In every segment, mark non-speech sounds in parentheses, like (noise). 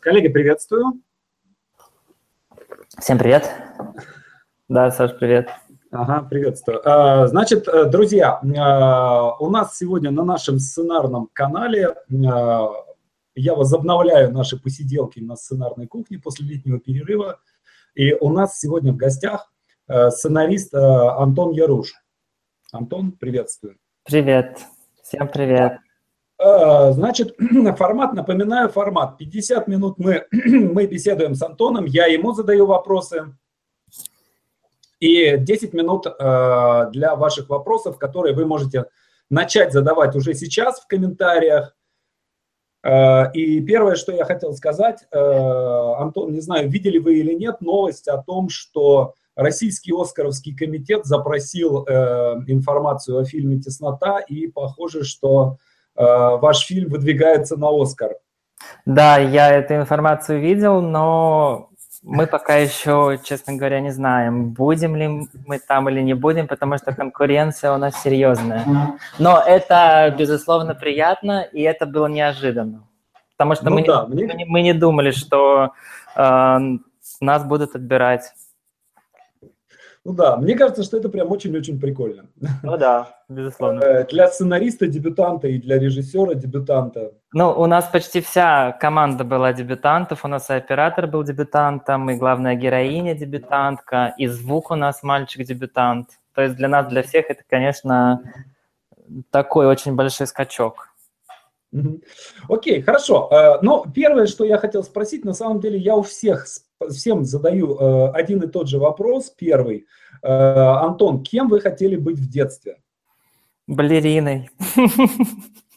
коллеги, приветствую. Всем привет. Да, Саш, привет. Ага, приветствую. Э, значит, э, друзья, у нас сегодня на нашем сценарном канале я возобновляю наши посиделки на сценарной кухне после летнего перерыва. И у нас сегодня в гостях сценарист Антон Яруш. Антон, приветствую. Привет. Всем привет. Э, значит, (clears throat) формат, напоминаю, формат. 50 минут мы, (clears throat) мы беседуем с Антоном, я ему задаю вопросы. И 10 минут э, для ваших вопросов, которые вы можете начать задавать уже сейчас в комментариях. Э, и первое, что я хотел сказать, Антон, не знаю, видели вы или нет новость о том, что Российский Оскаровский комитет запросил информацию о фильме «Теснота», и похоже, что ваш фильм выдвигается на Оскар. Да, я эту информацию видел, но мы пока еще, честно говоря, не знаем, будем ли мы там или не будем, потому что конкуренция у нас серьезная. Но это, безусловно, приятно, и это было неожиданно. Потому что ну, мы, да, не, мне... мы не думали, что э, нас будут отбирать. Ну да, мне кажется, что это прям очень-очень прикольно. Ну да, безусловно. Э, для сценариста дебютанта и для режиссера дебютанта. Ну, у нас почти вся команда была дебютантов, у нас и оператор был дебютантом, и главная героиня дебютантка, и звук у нас мальчик-дебютант. То есть для нас, для всех это, конечно, такой очень большой скачок. Окей, okay, хорошо. Э, но первое, что я хотел спросить, на самом деле я у всех всем задаю э, один и тот же вопрос, первый. Э, Антон, кем вы хотели быть в детстве? Балериной.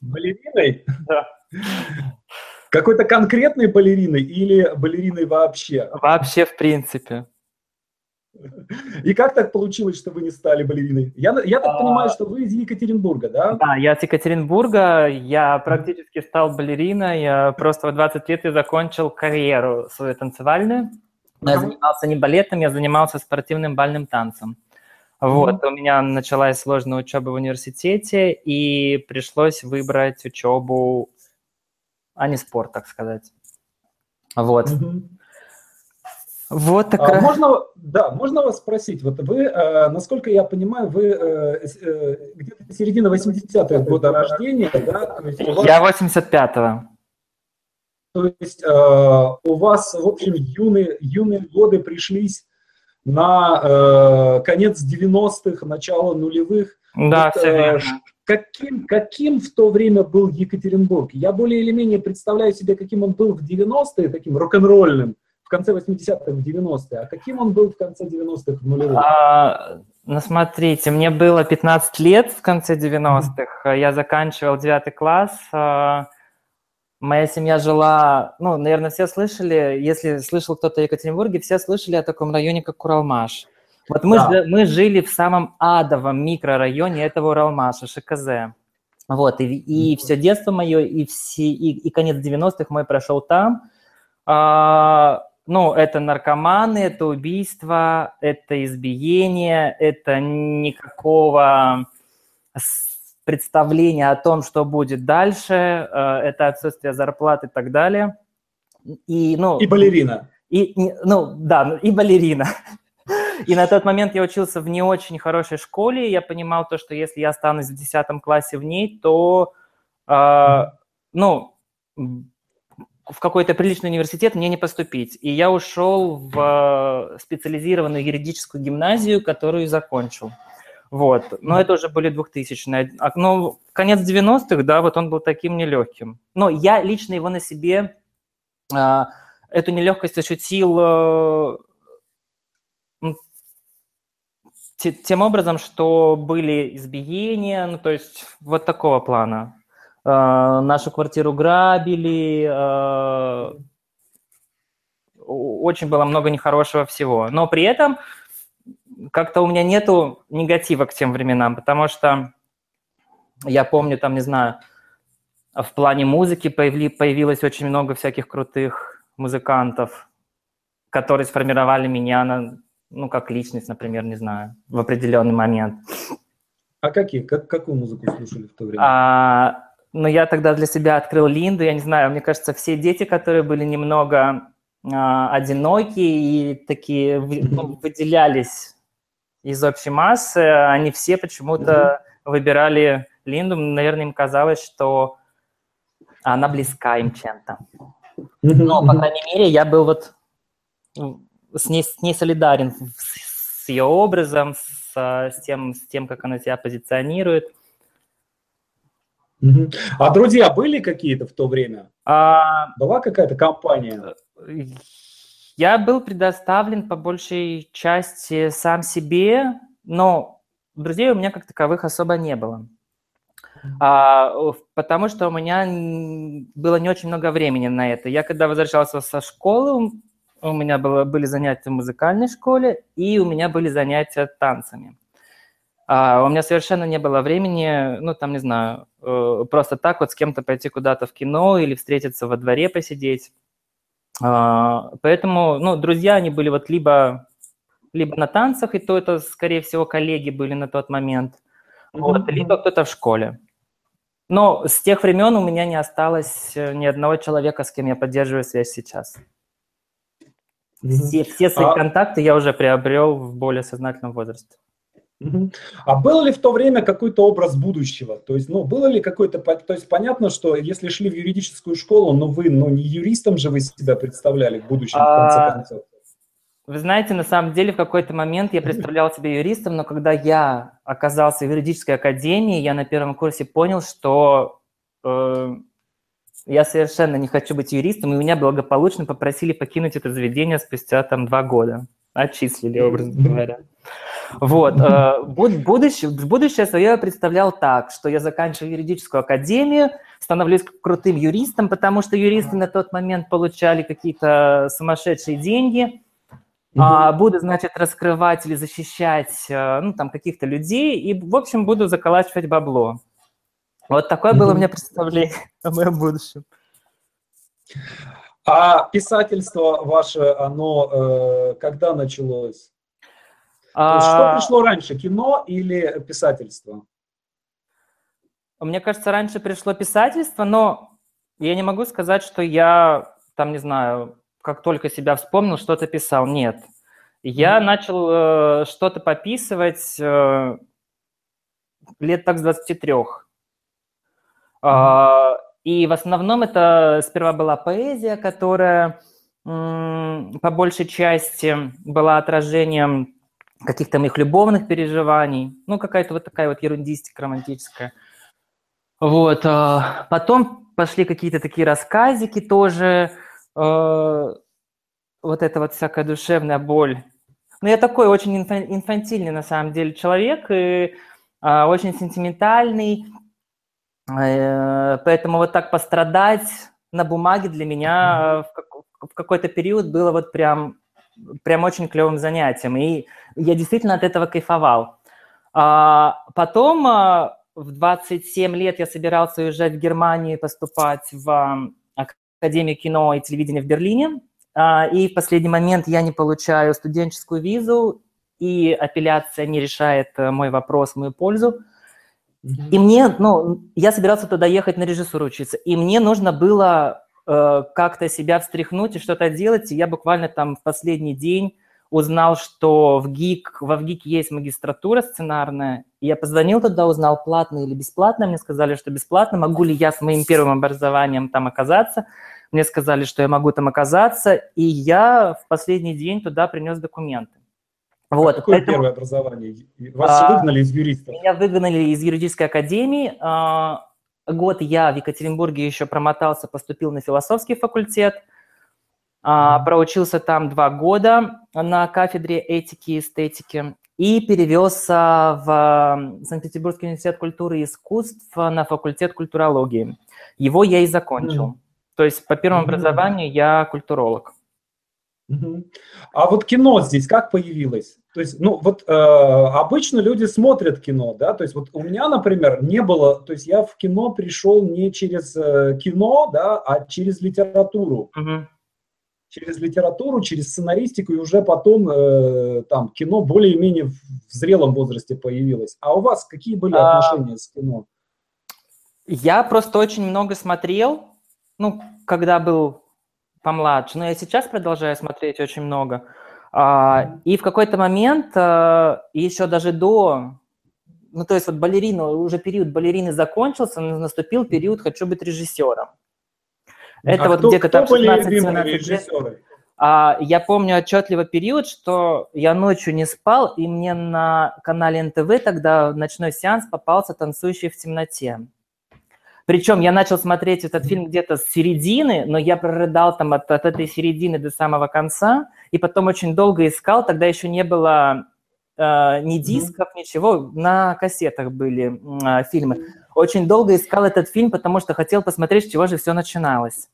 Балериной? Да. Какой-то конкретной балериной или балериной вообще? Вообще, в принципе. И как так получилось, что вы не стали балериной? Я, я так а... понимаю, что вы из Екатеринбурга, да? Да, я из Екатеринбурга. Я практически стал балериной. Я просто в 20 лет я закончил карьеру свою танцевальную. Но я занимался не балетом, я занимался спортивным бальным танцем. Вот, mm-hmm. у меня началась сложная учеба в университете, и пришлось выбрать учебу, а не спорт, так сказать. Вот. Mm-hmm. Вот такая. А, можно, да, можно вас спросить, вот вы, э, насколько я понимаю, вы э, э, где-то середина 80-х года рождения, да? Вас... Я 85-го. То есть э, у вас, в общем, юные, юные годы пришлись на э, конец 90-х, начало нулевых. Да, вот, все э, верно. Каким, каким в то время был Екатеринбург? Я более или менее представляю себе, каким он был в 90-е, таким рок-н-ролльным, в конце 80-х, в 90-е, а каким он был в конце 90-х, в нулевых? А, ну, смотрите, мне было 15 лет в конце 90-х, я заканчивал 9 класс, а, моя семья жила, ну, наверное, все слышали, если слышал кто-то в Екатеринбурге, все слышали о таком районе, как Уралмаш. Вот мы, да. мы жили в самом адовом микрорайоне этого Уралмаша, ШКЗ. Вот, и, и все детство мое, и, все, и, и конец 90-х мой прошел там. А, ну, это наркоманы, это убийство, это избиение, это никакого представления о том, что будет дальше, э, это отсутствие зарплаты и так далее. И, ну, и балерина. И, ну, да, ну, и балерина. И на тот момент я учился в не очень хорошей школе, я понимал то, что если я останусь в 10 классе в ней, то, э, ну, в какой-то приличный университет мне не поступить. И я ушел в э, специализированную юридическую гимназию, которую закончил. Вот. Но это уже были 2000-е. А, ну, конец 90-х, да, вот он был таким нелегким. Но я лично его на себе, э, эту нелегкость ощутил э, тем образом, что были избиения, ну, то есть вот такого плана. Э, нашу квартиру грабили, э, очень было много нехорошего всего. Но при этом как-то у меня нету негатива к тем временам, потому что я помню, там, не знаю, в плане музыки появли, появилось очень много всяких крутых музыкантов, которые сформировали меня на, ну, как личность, например, не знаю, в определенный момент. А какие? Как, какую музыку слушали в то время? А, ну, я тогда для себя открыл Линду, я не знаю, мне кажется, все дети, которые были немного а, одинокие и такие ну, выделялись из общей массы, они все почему-то выбирали Линду. Наверное, им казалось, что она близка им чем-то. Но, по крайней мере, я был вот с ней, с ней солидарен с, с ее образом, с, с, тем, с тем, как она себя позиционирует. А друзья были какие-то в то время? А, Была какая-то компания? Я был предоставлен по большей части сам себе, но друзей у меня как таковых особо не было. А, потому что у меня было не очень много времени на это. Я когда возвращался со школы, у меня было, были занятия в музыкальной школе, и у меня были занятия танцами. А, у меня совершенно не было времени, ну, там, не знаю, э, просто так вот с кем-то пойти куда-то в кино или встретиться во дворе посидеть. А, поэтому, ну, друзья, они были вот либо, либо на танцах, и то это, скорее всего, коллеги были на тот момент, mm-hmm. вот, либо кто-то в школе. Но с тех времен у меня не осталось э, ни одного человека, с кем я поддерживаю связь сейчас. Все, все свои а... контакты я уже приобрел в более сознательном возрасте. А был ли в то время какой-то образ будущего? То есть, ну, было ли какой-то... То есть, понятно, что если шли в юридическую школу, но вы, ну, не юристом же вы себя представляли в будущем, в конце а, концов. Вы знаете, на самом деле, в какой-то момент я представлял себя юристом, но когда я оказался в юридической академии, я на первом курсе понял, что э, я совершенно не хочу быть юристом, и меня благополучно попросили покинуть это заведение спустя там два года. Отчислили, образно говоря. Вот. Э, будущее, будущее свое я представлял так, что я заканчиваю юридическую академию, становлюсь крутым юристом, потому что юристы на тот момент получали какие-то сумасшедшие деньги. А, буду, значит, раскрывать или защищать э, ну, там, каких-то людей и, в общем, буду заколачивать бабло. Вот такое было у меня представление о моем будущем. А писательство ваше, оно э, когда началось? А... что пришло раньше, кино или писательство? Мне кажется, раньше пришло писательство, но я не могу сказать, что я, там, не знаю, как только себя вспомнил, что-то писал. Нет. Я mm-hmm. начал э, что-то пописывать э, лет так с 23. Mm-hmm. Э, и в основном это сперва была поэзия, которая э, по большей части была отражением каких-то моих любовных переживаний, ну, какая-то вот такая вот ерундистика романтическая. Вот, а потом пошли какие-то такие рассказики тоже, э, вот эта вот всякая душевная боль. Ну, я такой очень инфантильный, на самом деле, человек, и э, очень сентиментальный, э, поэтому вот так пострадать на бумаге для меня в какой-то период было вот прям прям очень клевым занятием, и я действительно от этого кайфовал. А потом а, в 27 лет я собирался уезжать в Германию и поступать в Академию кино и телевидения в Берлине, а, и в последний момент я не получаю студенческую визу, и апелляция не решает э, мой вопрос мою пользу. И мне, ну, я собирался туда ехать на режиссуру учиться, и мне нужно было Э, как-то себя встряхнуть и что-то делать. И я буквально там в последний день узнал, что в ГИК, во ВГИК есть магистратура сценарная. Я позвонил туда, узнал, платно или бесплатно. Мне сказали, что бесплатно. Могу ли я с моим первым образованием там оказаться? Мне сказали, что я могу там оказаться. И я в последний день туда принес документы. А вот, какое поэтому, первое образование? Вас а, выгнали из юристов? Меня выгнали из юридической академии. А, год я в Екатеринбурге еще промотался, поступил на философский факультет, а, проучился там два года на кафедре этики и эстетики. и перевелся в Санкт-Петербургский университет культуры и искусств на факультет культурологии. Его я и закончил. Mm. То есть по первому mm. образованию я культуролог. А вот кино здесь как появилось? То есть, ну вот э, обычно люди смотрят кино, да, то есть вот у меня, например, не было, то есть я в кино пришел не через э, кино, да, а через литературу. Uh-huh. Через литературу, через сценаристику, и уже потом э, там кино более-менее в зрелом возрасте появилось. А у вас какие были а, отношения с кино? Я просто очень много смотрел, ну, когда был помладше, но я сейчас продолжаю смотреть очень много. А, и в какой-то момент, а, еще даже до, ну то есть вот балерина, уже период балерины закончился, наступил период «хочу быть режиссером». Это а вот где-то там 16-17 лет. А, я помню отчетливо период, что я ночью не спал, и мне на канале НТВ тогда ночной сеанс попался «Танцующий в темноте». Причем я начал смотреть этот фильм где-то с середины, но я прорыдал там от, от этой середины до самого конца, и потом очень долго искал, тогда еще не было э, ни дисков, ничего, на кассетах были э, фильмы. Очень долго искал этот фильм, потому что хотел посмотреть, с чего же все начиналось.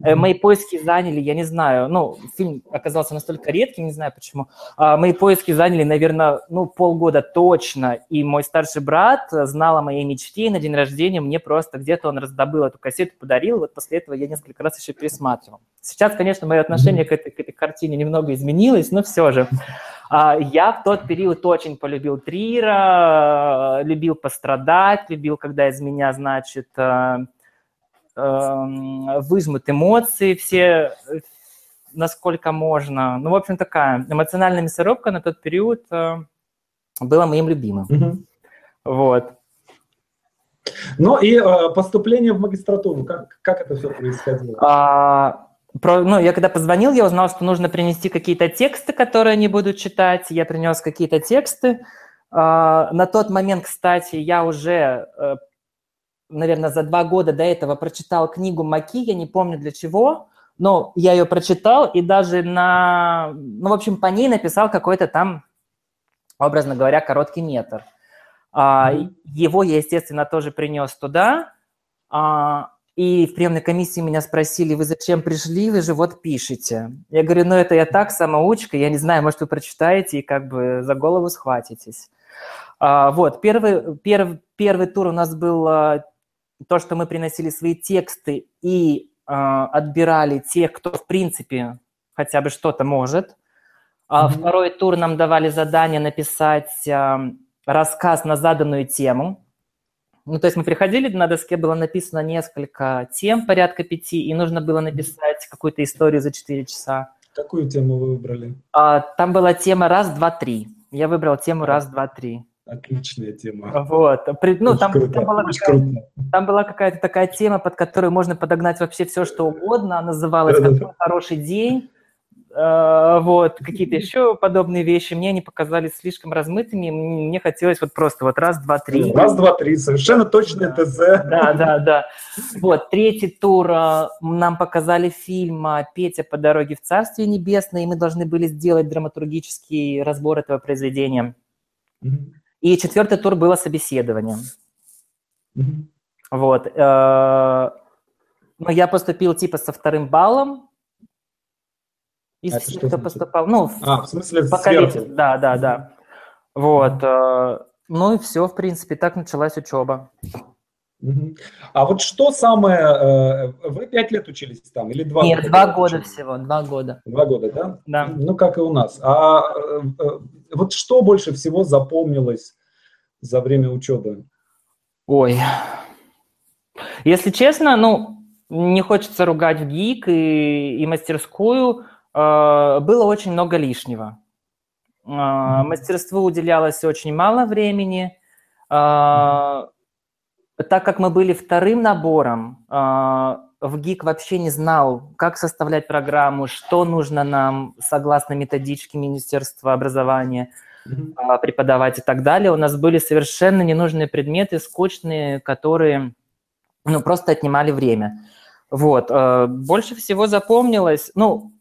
Э, мои поиски заняли, я не знаю, ну, фильм оказался настолько редким, не знаю почему. А, мои поиски заняли, наверное, ну, полгода точно. И мой старший брат знал о моей мечте, и на день рождения мне просто где-то он раздобыл эту кассету, подарил. Вот после этого я несколько раз еще пересматривал. Сейчас, конечно, мое отношение к этой, к этой картине немного изменилось, но все же. А, я в тот период очень полюбил Трира, любил пострадать, любил, когда из меня, значит, э, Эм, выжмут эмоции все, насколько можно. Ну, в общем, такая эмоциональная мясорубка на тот период э, была моим любимым. Угу. Вот. Ну и э, поступление в магистратуру, как, как это все происходило? А, про, ну, я когда позвонил, я узнал, что нужно принести какие-то тексты, которые они будут читать. Я принес какие-то тексты. А, на тот момент, кстати, я уже э, наверное, за два года до этого прочитал книгу Маки, я не помню для чего, но я ее прочитал и даже на, ну, в общем, по ней написал какой-то там, образно говоря, короткий метр. А, его я, естественно, тоже принес туда. А, и в приемной комиссии меня спросили, вы зачем пришли, вы же вот пишете. Я говорю, ну это я так, самоучка, я не знаю, может, вы прочитаете и как бы за голову схватитесь. А, вот, первый, первый, первый тур у нас был а, то, что мы приносили свои тексты и э, отбирали тех, кто, в принципе, хотя бы что-то может. А mm-hmm. Второй тур нам давали задание написать э, рассказ на заданную тему. Ну, то есть мы приходили, на доске было написано несколько тем, порядка пяти, и нужно было написать какую-то историю за четыре часа. Какую тему вы выбрали? А, там была тема «Раз, два, три». Я выбрал тему «Раз, два, три». Отличная тема. Вот. Ну, там, там, была какая, там была какая-то такая тема, под которую можно подогнать вообще все, что угодно. Она называлась «Какой хороший день». Uh, вот, какие-то еще подобные вещи. Мне они показались слишком размытыми. Мне хотелось вот просто вот раз, два, три. Раз, два, три. Совершенно точное ТЗ. Да, да, да. Вот, третий тур uh, нам показали фильм uh, «Петя по дороге в Царствие Небесное», и мы должны были сделать драматургический разбор этого произведения. И четвертый тур было собеседование. Вот. Но я поступил типа со вторым баллом. Из а всех, кто поступал. Ну, а, в смысле, по количеству. Да, да, да. Вот. Mm-hmm. Ну и все, в принципе, так началась учеба. А вот что самое... Э, вы пять лет учились там или два Нет, года? Два года учились? всего, два года. Два года, да? Да. Ну, как и у нас. А вот что больше всего запомнилось за время учебы? Ой, если честно, ну, не хочется ругать в ГИК и, и мастерскую. Э, было очень много лишнего. Э, мастерству уделялось очень мало времени. Э, так как мы были вторым набором, в ГИК вообще не знал, как составлять программу, что нужно нам согласно методичке Министерства образования – mm-hmm. преподавать и так далее. У нас были совершенно ненужные предметы, скучные, которые ну, просто отнимали время. Вот. А, больше всего запомнилось, ну,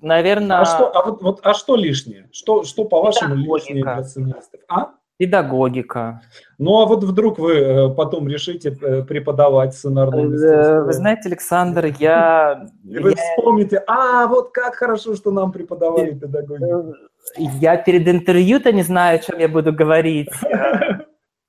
наверное... А что, а вот, вот, а что лишнее? Что, что по-вашему лишнее для сценаристов? А? Педагогика. Ну, а вот вдруг вы э, потом решите э, преподавать сценарное э, мастерство? Вы знаете, Александр, я... (laughs) И вы я... вспомните, а, вот как хорошо, что нам преподавали педагогику. Я перед интервью-то не знаю, о чем я буду говорить. (laughs)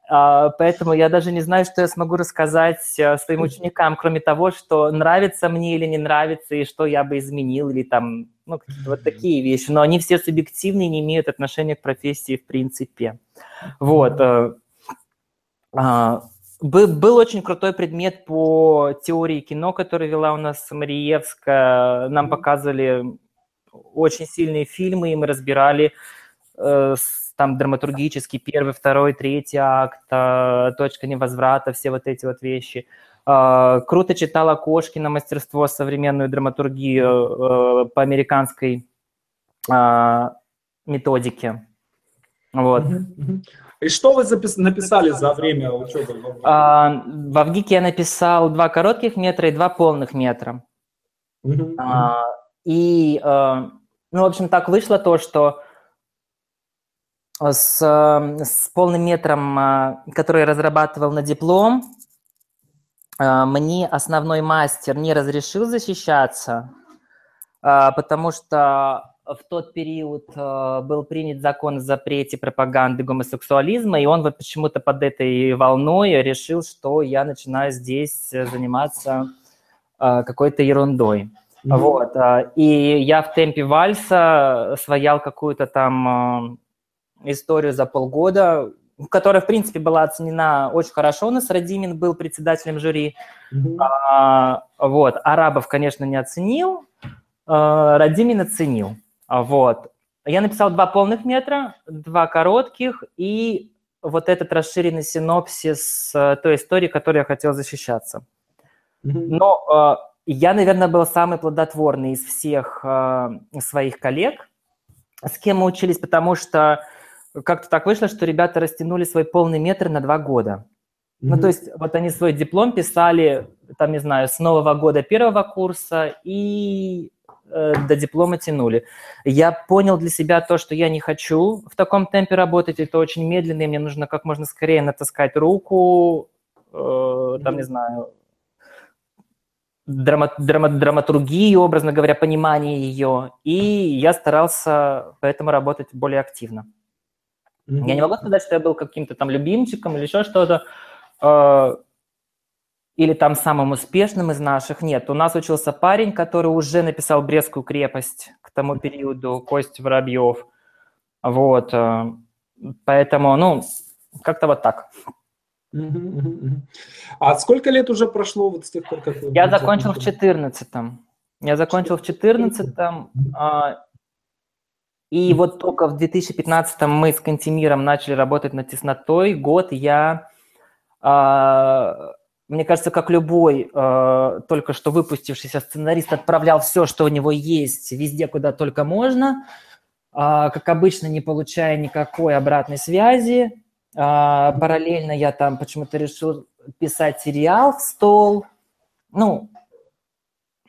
А, поэтому я даже не знаю, что я смогу рассказать своим ученикам, кроме того, что нравится мне или не нравится, и что я бы изменил, или там, ну, какие-то вот такие вещи. Но они все субъективные, не имеют отношения к профессии в принципе. Вот. Э, а, был очень крутой предмет по теории кино, который вела у нас Мариевская. Нам показывали очень сильные фильмы, и мы разбирали э, там драматургический первый, второй, третий акт, э, точка невозврата, все вот эти вот вещи. Круто читала Кошкина мастерство, современную драматургию по американской методике. Вот. И что вы запис... написали за время учебы? А, в Авгике я написал два коротких метра и два полных метра. А, и, а, ну, в общем, так вышло то, что с, с полным метром, а, который разрабатывал на диплом, а, мне основной мастер не разрешил защищаться, а, потому что в тот период был принят закон о запрете пропаганды гомосексуализма, и он вот почему-то под этой волной решил, что я начинаю здесь заниматься какой-то ерундой. Mm-hmm. Вот. И я в темпе вальса своял какую-то там историю за полгода, которая, в принципе, была оценена очень хорошо. У нас Радимин был председателем жюри. Mm-hmm. А, вот. Арабов, конечно, не оценил, а, Радимин оценил. А, вот. Я написал два полных метра, два коротких и вот этот расширенный синопсис э, той истории, которой я хотел защищаться. Но э, я, наверное, был самый плодотворный из всех э, своих коллег, с кем мы учились, потому что как-то так вышло, что ребята растянули свой полный метр на два года. Mm-hmm. Ну, то есть вот они свой диплом писали, там, не знаю, с нового года первого курса и Э, до диплома тянули. Я понял для себя то, что я не хочу в таком темпе работать, это очень медленно, и мне нужно как можно скорее натаскать руку, э, там, не знаю, драма, драма, драматургии, образно говоря, понимание ее, и я старался поэтому работать более активно. Mm-hmm. Я не могу сказать, что я был каким-то там любимчиком или еще что-то. Э, или там самым успешным из наших. Нет, у нас учился парень, который уже написал «Брестскую крепость» к тому периоду, Кость Воробьев. Вот, э, поэтому, ну, как-то вот так. А сколько лет уже прошло вот с тех пор, как вы... Я закончил в 14-м. Я закончил в 14-м, а, и вот только в 2015-м мы с Кантемиром начали работать над теснотой. Год я а, мне кажется, как любой э, только что выпустившийся сценарист отправлял все, что у него есть, везде, куда только можно, э, как обычно, не получая никакой обратной связи. Э, параллельно я там почему-то решил писать сериал в стол. Ну,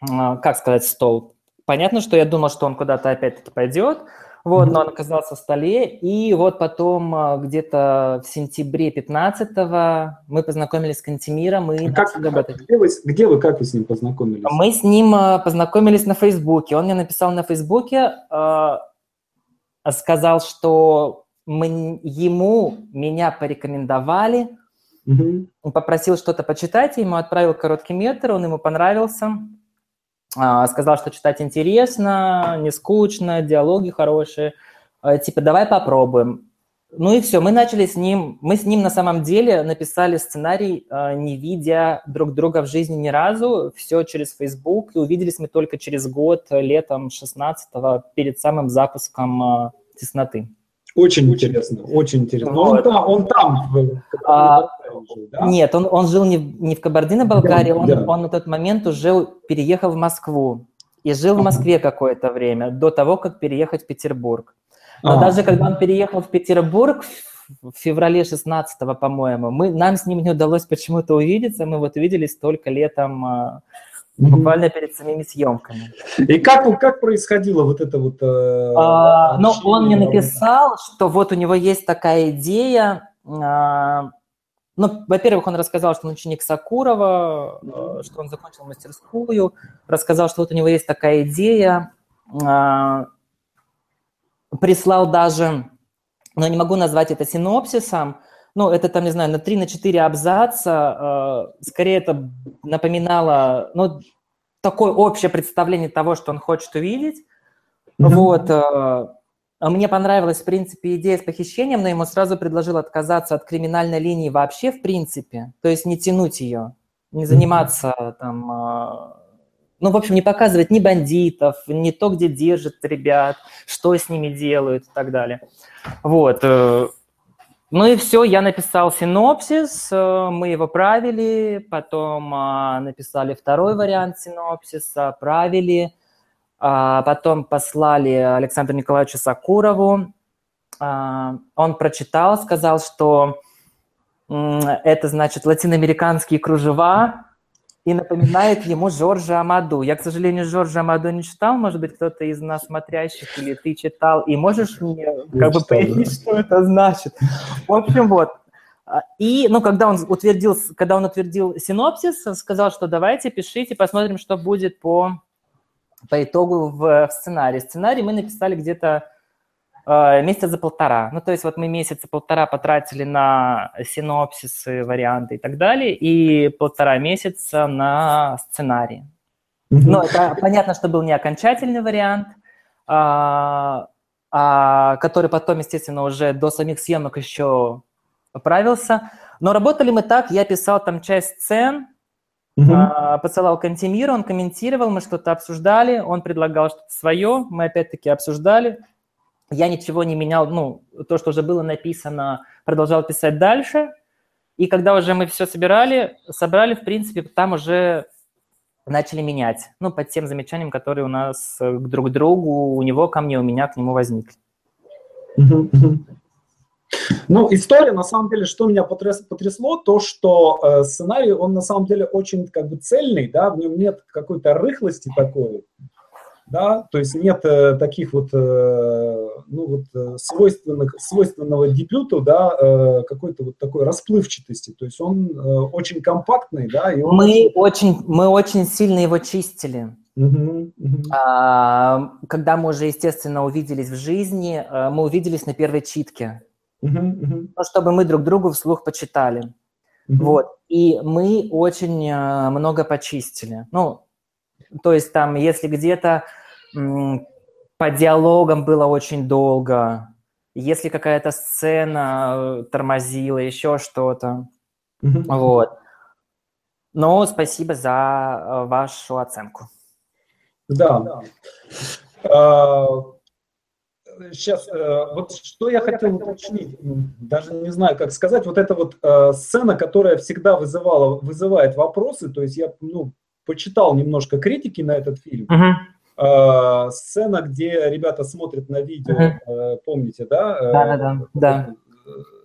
э, как сказать, стол. Понятно, что я думал, что он куда-то опять-таки пойдет. Вот, но он оказался в столе, и вот потом а, где-то в сентябре 15-го мы познакомились с Кантемиром и а как, работать. Где вы, где вы, как вы с ним познакомились? Мы с ним а, познакомились на Фейсбуке. Он мне написал на Фейсбуке, сказал, что мы, ему меня порекомендовали, угу. попросил что-то почитать, я ему отправил короткий метр, он ему понравился. А, сказал, что читать интересно, не скучно, диалоги хорошие. А, типа, давай попробуем. Ну и все, мы начали с ним, мы с ним на самом деле написали сценарий, а, не видя друг друга в жизни ни разу, все через Facebook, и увиделись мы только через год, летом 16-го, перед самым запуском «Тесноты». Очень интересно, очень интересно. Но он там, он там. А, да? Нет, он, он жил не, не в Кабардино-Балкарии, да, он, да. он на тот момент уже переехал в Москву и жил в Москве какое-то время, до того, как переехать в Петербург. Но а, даже когда он переехал в Петербург в феврале 16-го, по-моему, мы, нам с ним не удалось почему-то увидеться, мы вот увиделись только летом mm-hmm. Буквально перед самими съемками. И как, как происходило вот это вот... Э, а, ну, он мне написал, что вот у него есть такая идея... Э, ну, во-первых, он рассказал, что он ученик Сакурова, mm-hmm. что он закончил мастерскую, рассказал, что вот у него есть такая идея, э, прислал даже, но не могу назвать это синопсисом, ну, это там, не знаю, на 3 на 4 абзаца, э, скорее это напоминало, ну, такое общее представление того, что он хочет увидеть. Mm-hmm. Вот. Э, мне понравилась, в принципе, идея с похищением, но ему сразу предложил отказаться от криминальной линии вообще, в принципе. То есть не тянуть ее, не заниматься mm-hmm. там... Э, ну, в общем, не показывать ни бандитов, ни то, где держат ребят, что с ними делают и так далее. Вот. Ну и все, я написал синопсис, э, мы его правили, потом а, написали второй вариант синопсиса, правили, а, потом послали Александру Николаевичу Сакурову. А, он прочитал, сказал, что это значит латиноамериканские кружева, и напоминает ему Жоржа Амаду. Я, к сожалению, Жоржа Амаду не читал, может быть, кто-то из нас смотрящих или ты читал, и можешь мне как бы пояснить, что это значит? В общем, вот. И, ну, когда он утвердил, когда он утвердил синопсис, сказал, что давайте пишите, посмотрим, что будет по, по итогу в, в сценарии. Сценарий мы написали где-то месяца за полтора. Ну, то есть вот мы месяца полтора потратили на синопсисы, варианты и так далее, и полтора месяца на сценарий. Mm-hmm. Ну, это понятно, что был не окончательный вариант, а, а, который потом, естественно, уже до самих съемок еще поправился. Но работали мы так, я писал там часть сцен, Uh-huh. А, посылал Кантемиру, он комментировал, мы что-то обсуждали, он предлагал что-то свое, мы опять-таки обсуждали, я ничего не менял, ну, то, что уже было написано, продолжал писать дальше. И когда уже мы все собирали, собрали, в принципе, там уже начали менять. Ну, под тем замечанием, которые у нас к друг другу, у него ко мне, у меня к нему возникли. Ну, история, на самом деле, что меня потряс, потрясло, то, что э, сценарий, он на самом деле очень как бы цельный, да, в нем нет какой-то рыхлости такой да, то есть нет э, таких вот, э, ну вот э, свойственных, свойственного дебюту, да, э, какой-то вот такой расплывчатости, то есть он э, очень компактный, да, и он мы очень, мы очень сильно его чистили. Uh-huh, uh-huh. А, когда мы уже, естественно, увиделись в жизни, э, мы увиделись на первой читке, uh-huh, uh-huh. Ну, чтобы мы друг другу вслух почитали. Uh-huh. Вот. И мы очень э, много почистили. Ну, то есть там, если где-то по диалогам было очень долго, если какая-то сцена э, тормозила, еще что-то. Mm-hmm. Вот. Но спасибо за э, вашу оценку. Да. А, сейчас, э, вот что я хотел уточнить, даже не знаю, как сказать, вот эта вот сцена, которая всегда вызывала, вызывает вопросы, то есть я, ну, почитал немножко критики на этот фильм. Uh-huh. Uh, сцена, где ребята смотрят на видео, uh-huh. помните, да? Да, да, да. да.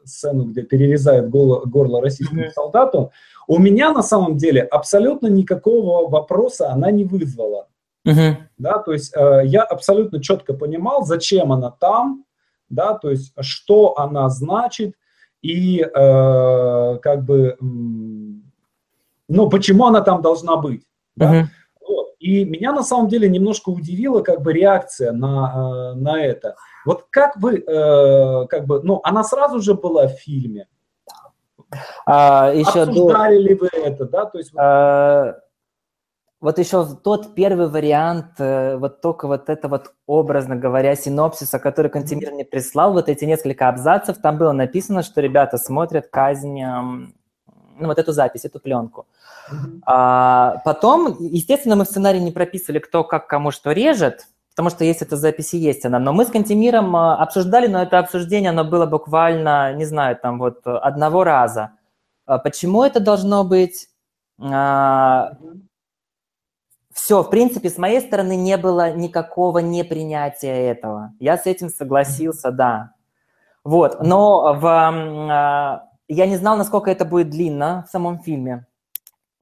Сцену, где перерезают горло, горло российскому uh-huh. солдату. У меня на самом деле абсолютно никакого вопроса она не вызвала. Uh-huh. Да, то есть uh, я абсолютно четко понимал, зачем она там, да, то есть что она значит и uh, как бы, ну, почему она там должна быть. Да? Uh-huh. И меня на самом деле немножко удивила как бы реакция на, э, на это. Вот как вы, э, как бы, ну, она сразу же была в фильме? А, еще Обсуждали до... ли вы это, да? То есть, а, вот еще тот первый вариант, э, вот только вот это вот, образно говоря, синопсиса, который Кантемир мне прислал, вот эти несколько абзацев, там было написано, что ребята смотрят казнь, ну, вот эту запись, эту пленку. А, потом, естественно, мы в сценарии не прописывали, кто как кому что режет, потому что есть эта запись и есть она. Но мы с Кантемиром а, обсуждали, но это обсуждение, оно было буквально, не знаю, там вот одного раза. А почему это должно быть? Все, в принципе, с моей стороны не было никакого непринятия этого. Я с этим согласился, да. Вот, но в, я не знал, насколько это будет длинно в самом фильме.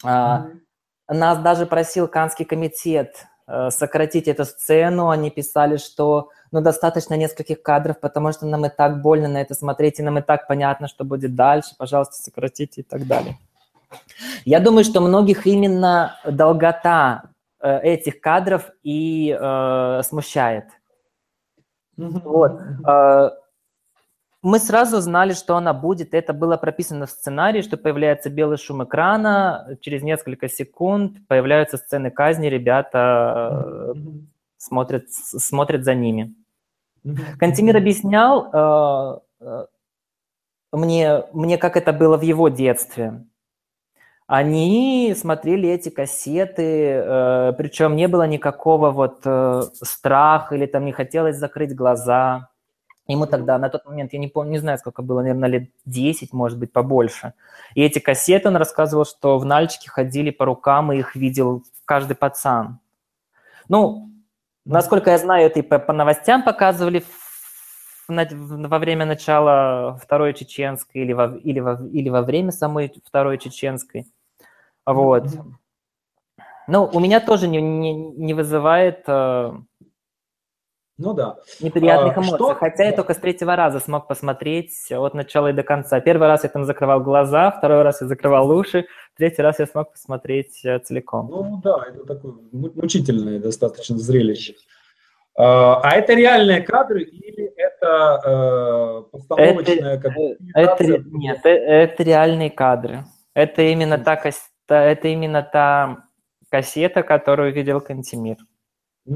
Mm-hmm. нас даже просил Канский комитет э, сократить эту сцену. Они писали, что ну, достаточно нескольких кадров, потому что нам и так больно на это смотреть, и нам и так понятно, что будет дальше. Пожалуйста, сократите и так далее. Я думаю, что многих именно долгота э, этих кадров и э, смущает. Вот. Э, мы сразу знали, что она будет. Это было прописано в сценарии, что появляется белый шум экрана, через несколько секунд появляются сцены казни, ребята смотрят, смотрят за ними. Кантемир объяснял э, мне, мне, как это было в его детстве они смотрели эти кассеты, э, причем не было никакого вот э, страха или там не хотелось закрыть глаза. Ему тогда, на тот момент, я не помню, не знаю, сколько было, наверное, лет 10, может быть, побольше. И эти кассеты, он рассказывал, что в Нальчике ходили по рукам, и их видел каждый пацан. Ну, насколько я знаю, это и по, по новостям показывали во время начала Второй Чеченской или во, или, во, или во время самой Второй Чеченской. Вот. Ну, у меня тоже не, не, не вызывает э, ну да. неприятных а, эмоций. Что? Хотя я только с третьего раза смог посмотреть от начала и до конца. Первый раз я там закрывал глаза, второй раз я закрывал уши, третий раз я смог посмотреть э, целиком. Ну да, это такое мучительное достаточно зрелище. А, а это реальные кадры или это э, постановочная это, это, Нет, это, это реальные кадры. Это именно так это именно та кассета, которую видел Кантемир. А,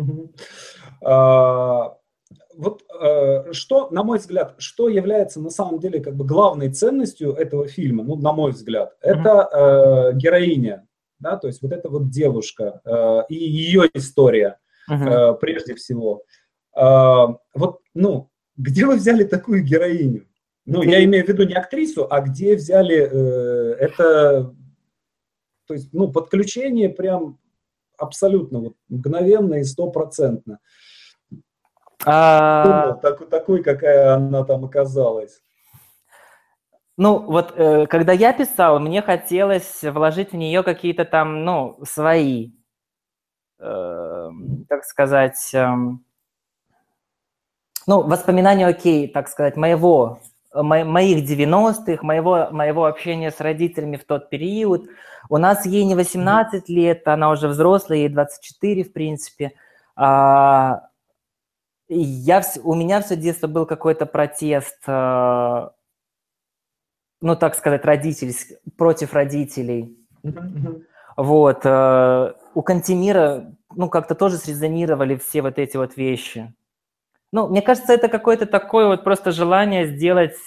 вот э, что, на мой взгляд, что является на самом деле как бы главной ценностью этого фильма, ну, на мой взгляд, это э, героиня, да, то есть вот эта вот девушка э, и ее история э, прежде всего. Э, вот, ну, где вы взяли такую героиню? Ну, я имею в виду не актрису, а где взяли э, это то есть, ну, подключение прям абсолютно вот мгновенно и стопроцентно. А... Так, такой, какая она там оказалась. Ну, вот э, когда я писал, мне хотелось вложить в нее какие-то там, ну, свои, э, так сказать, э, ну, воспоминания, окей, так сказать, моего, мо- моих 90-х, моего, моего общения с родителями в тот период – у нас ей не 18 лет, она уже взрослая, ей 24, в принципе. А, я, у меня все детство был какой-то протест, а, ну, так сказать, родительский, против родителей. Вот. А, у Кантемира, ну, как-то тоже срезонировали все вот эти вот вещи. Ну, мне кажется, это какое-то такое вот просто желание сделать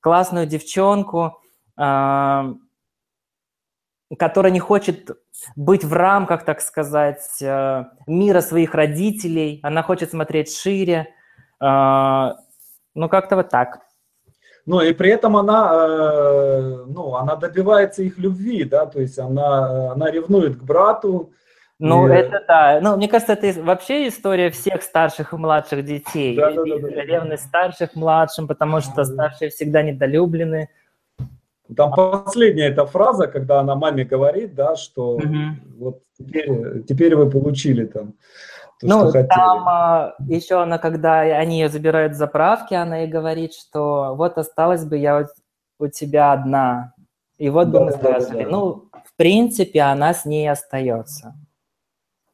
классную девчонку, которая не хочет быть в рамках, так сказать, э, мира своих родителей, она хочет смотреть шире, э, ну как-то вот так. Ну и при этом она, э, ну, она добивается их любви, да, то есть она, она ревнует к брату. Ну, и... это да. Ну, мне кажется, это вообще история всех старших и младших детей. Да, да, да, да, Ревность старших младшим, потому что старшие всегда недолюблены. Там последняя эта фраза, когда она маме говорит, да, что угу. вот теперь, теперь вы получили там то, ну, что хотели. там а, еще она, когда они ее забирают с заправки, она ей говорит, что вот осталась бы я у, у тебя одна. И вот да, бы мы да, Да, да. Ну, в принципе, она с ней остается.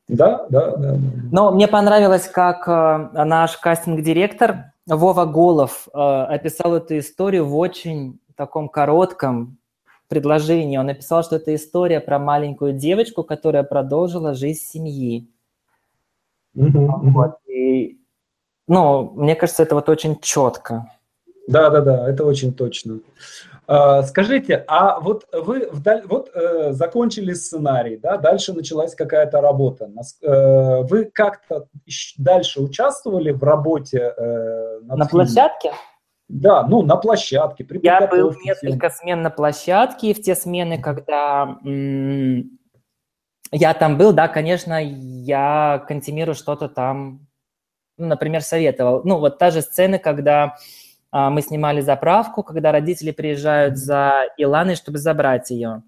Да, да, да. Но мне понравилось, как э, наш кастинг-директор Вова Голов э, описал эту историю в очень таком коротком предложении. Он написал, что это история про маленькую девочку, которая продолжила жизнь семьи. Mm-hmm. Вот. И, ну, мне кажется, это вот очень четко. Да, да, да, это очень точно. А, скажите, а вот вы вдаль, вот э, закончили сценарий, да, дальше началась какая-то работа. Э, вы как-то дальше участвовали в работе э, над на фильмом? площадке? Да, ну, на площадке. При я был несколько смен на площадке, и в те смены, когда я там был, да, конечно, я Кантемиру что-то там, ну, например, советовал. Ну, вот та же сцена, когда а, мы снимали заправку, когда родители приезжают за Иланой, чтобы забрать ее.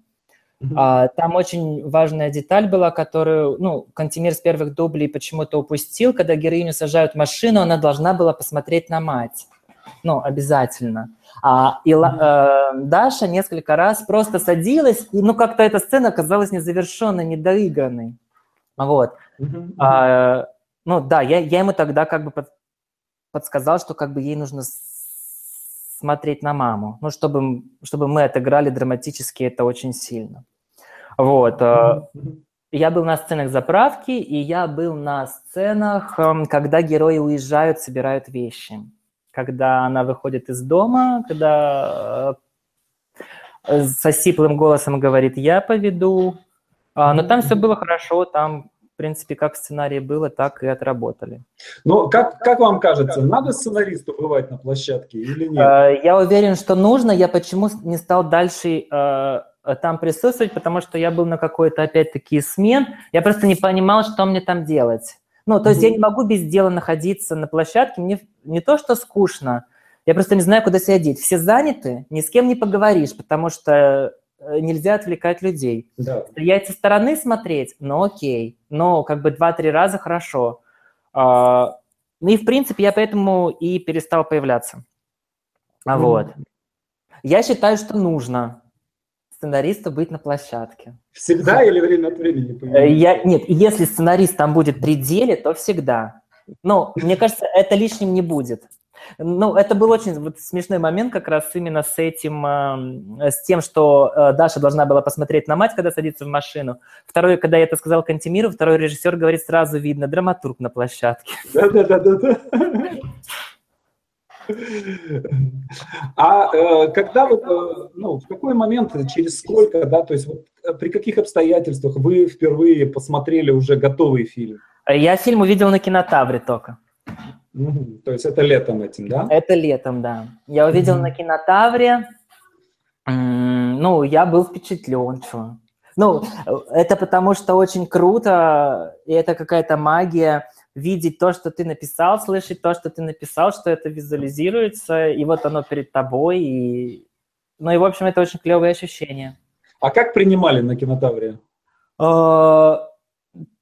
Uh-huh. Там очень важная деталь была, которую, ну, Кантемир с первых дублей почему-то упустил. Когда героиню сажают в машину, она должна была посмотреть на мать. Ну, обязательно. А, и э, Даша несколько раз просто садилась, и, ну, как-то эта сцена оказалась незавершенной, недоигранной. Вот. А, ну, да, я, я ему тогда как бы под, подсказал, что как бы ей нужно смотреть на маму, ну, чтобы, чтобы мы отыграли драматически это очень сильно. Вот. Mm-hmm. Я был на сценах заправки, и я был на сценах, эм, когда герои уезжают, собирают вещи. Когда она выходит из дома, когда э, со сиплым голосом говорит «я поведу». А, но там все было хорошо, там в принципе, как в сценарии было, так и отработали. Но как, как вам кажется, надо сценаристу бывать на площадке или нет? Э, я уверен, что нужно. Я почему не стал дальше э, там присутствовать, потому что я был на какой-то, опять-таки, смен. Я просто не понимал, что мне там делать. Ну, то есть mm-hmm. я не могу без дела находиться на площадке. Мне не то, что скучно, я просто не знаю, куда себя деть. Все заняты, ни с кем не поговоришь, потому что нельзя отвлекать людей. Да. Стоять со стороны смотреть, ну окей, но как бы два-три раза хорошо. А, ну и в принципе я поэтому и перестал появляться. А mm вот. Я считаю, что нужно сценаристу быть на площадке. Всегда или время от времени? Э, я, нет, если сценарист там будет при деле, то всегда. Но мне кажется, это лишним не будет. Ну, это был очень вот, смешной момент как раз именно с этим, э, с тем, что э, Даша должна была посмотреть на мать, когда садится в машину. Второй, когда я это сказал Кантемиру, второй режиссер говорит, сразу видно, драматург на площадке. (laughs) Да-да-да-да. А э, когда вот, э, ну, в какой момент, через сколько, да, то есть вот, при каких обстоятельствах вы впервые посмотрели уже готовый фильм? Я фильм увидел на кинотавре только. Угу. То есть это летом этим, да? Это летом, да. Я увидел угу. на кинотавре. Ну, я был впечатлен, что. Ну, это потому что очень круто, и это какая-то магия видеть то, что ты написал, слышать то, что ты написал, что это визуализируется, и вот оно перед тобой. И... Ну и, в общем, это очень клевое ощущение. А как принимали на кинотавре? Э,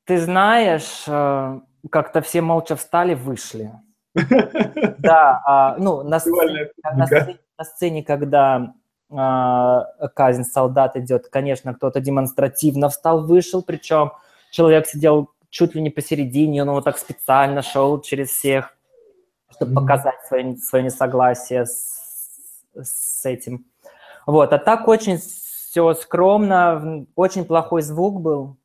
ты знаешь, э, как-то все молча встали, вышли. Да, (laughs) а, ну, на сцене, на, сцене, на сцене, когда а, казнь солдат идет, конечно, кто-то демонстративно встал, вышел, причем человек сидел чуть ли не посередине, он вот так специально шел через всех, чтобы mm-hmm. показать свое, свое несогласие с, с этим. Вот, а так очень все скромно, очень плохой звук был.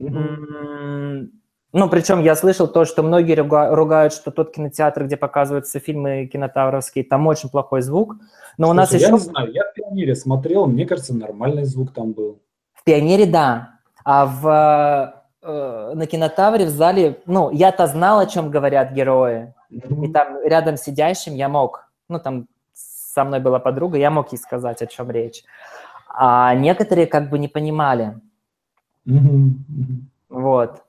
Mm-hmm. Ну, причем я слышал то, что многие ругают, что тот кинотеатр, где показываются фильмы кинотавровские, там очень плохой звук. Но у Слушай, нас я еще... не знаю, я в «Пионере» смотрел, мне кажется, нормальный звук там был. В «Пионере» да. А в, э, на кинотавре в зале, ну, я-то знал, о чем говорят герои. Mm-hmm. И там рядом сидящим я мог, ну, там со мной была подруга, я мог ей сказать, о чем речь. А некоторые как бы не понимали. Mm-hmm. Вот.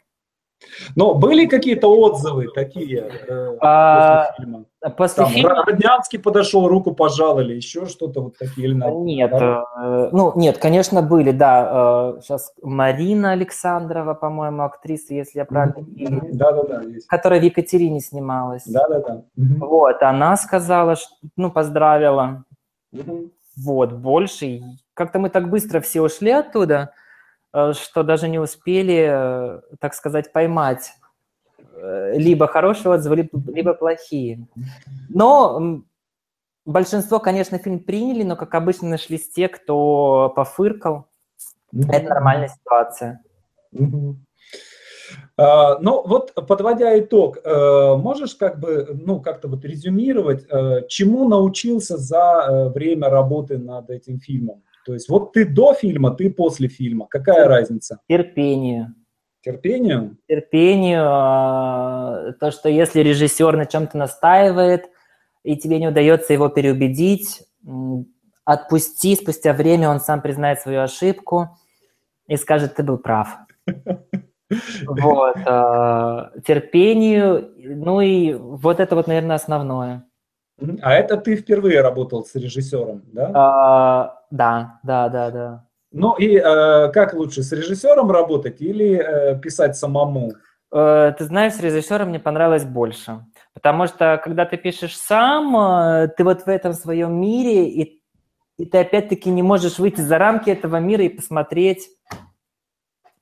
Но были какие-то отзывы такие э, а, после фильма? После Там, фильма... Роднянский подошел, руку пожал или еще что-то вот такие? Или нет, да? э, ну нет, конечно, были, да. Э, сейчас Марина Александрова, по-моему, актриса, если я правильно mm-hmm. Да, да, да. Есть. Которая в Екатерине снималась. Да, да, да. Mm-hmm. Вот, она сказала, что, ну, поздравила. Mm-hmm. Вот, больше. Как-то мы так быстро все ушли оттуда что даже не успели, э, так сказать, поймать э, либо хорошие отзывы, либо плохие. Но большинство, конечно, фильм приняли, но, как обычно, нашлись те, кто пофыркал. Mm-hmm. Это нормальная ситуация. Mm-hmm. Uh, ну вот, подводя итог, можешь как бы, ну, как-то вот резюмировать, чему научился за время работы над этим фильмом? То есть вот ты до фильма, ты после фильма. Какая разница? Терпению. Терпению? Терпению. А, то, что если режиссер на чем-то настаивает, и тебе не удается его переубедить, отпусти, спустя время он сам признает свою ошибку и скажет, ты был прав. (laughs) Вот. А, терпению, ну и вот это вот, наверное, основное. А это ты впервые работал с режиссером, да? А, да, да, да, да. Ну и э, как лучше, с режиссером работать или э, писать самому? Э, ты знаешь, с режиссером мне понравилось больше. Потому что, когда ты пишешь сам, э, ты вот в этом своем мире, и, и ты опять-таки не можешь выйти за рамки этого мира и посмотреть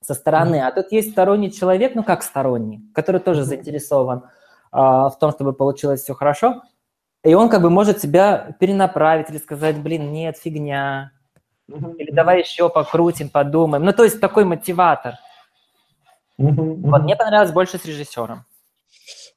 со стороны. А тут есть сторонний человек, ну как сторонний, который тоже заинтересован а, в том, чтобы получилось все хорошо. И он как бы может себя перенаправить или сказать, блин, нет, фигня. Или давай еще покрутим, подумаем. Ну, то есть такой мотиватор. Вот, мне понравилось больше с режиссером.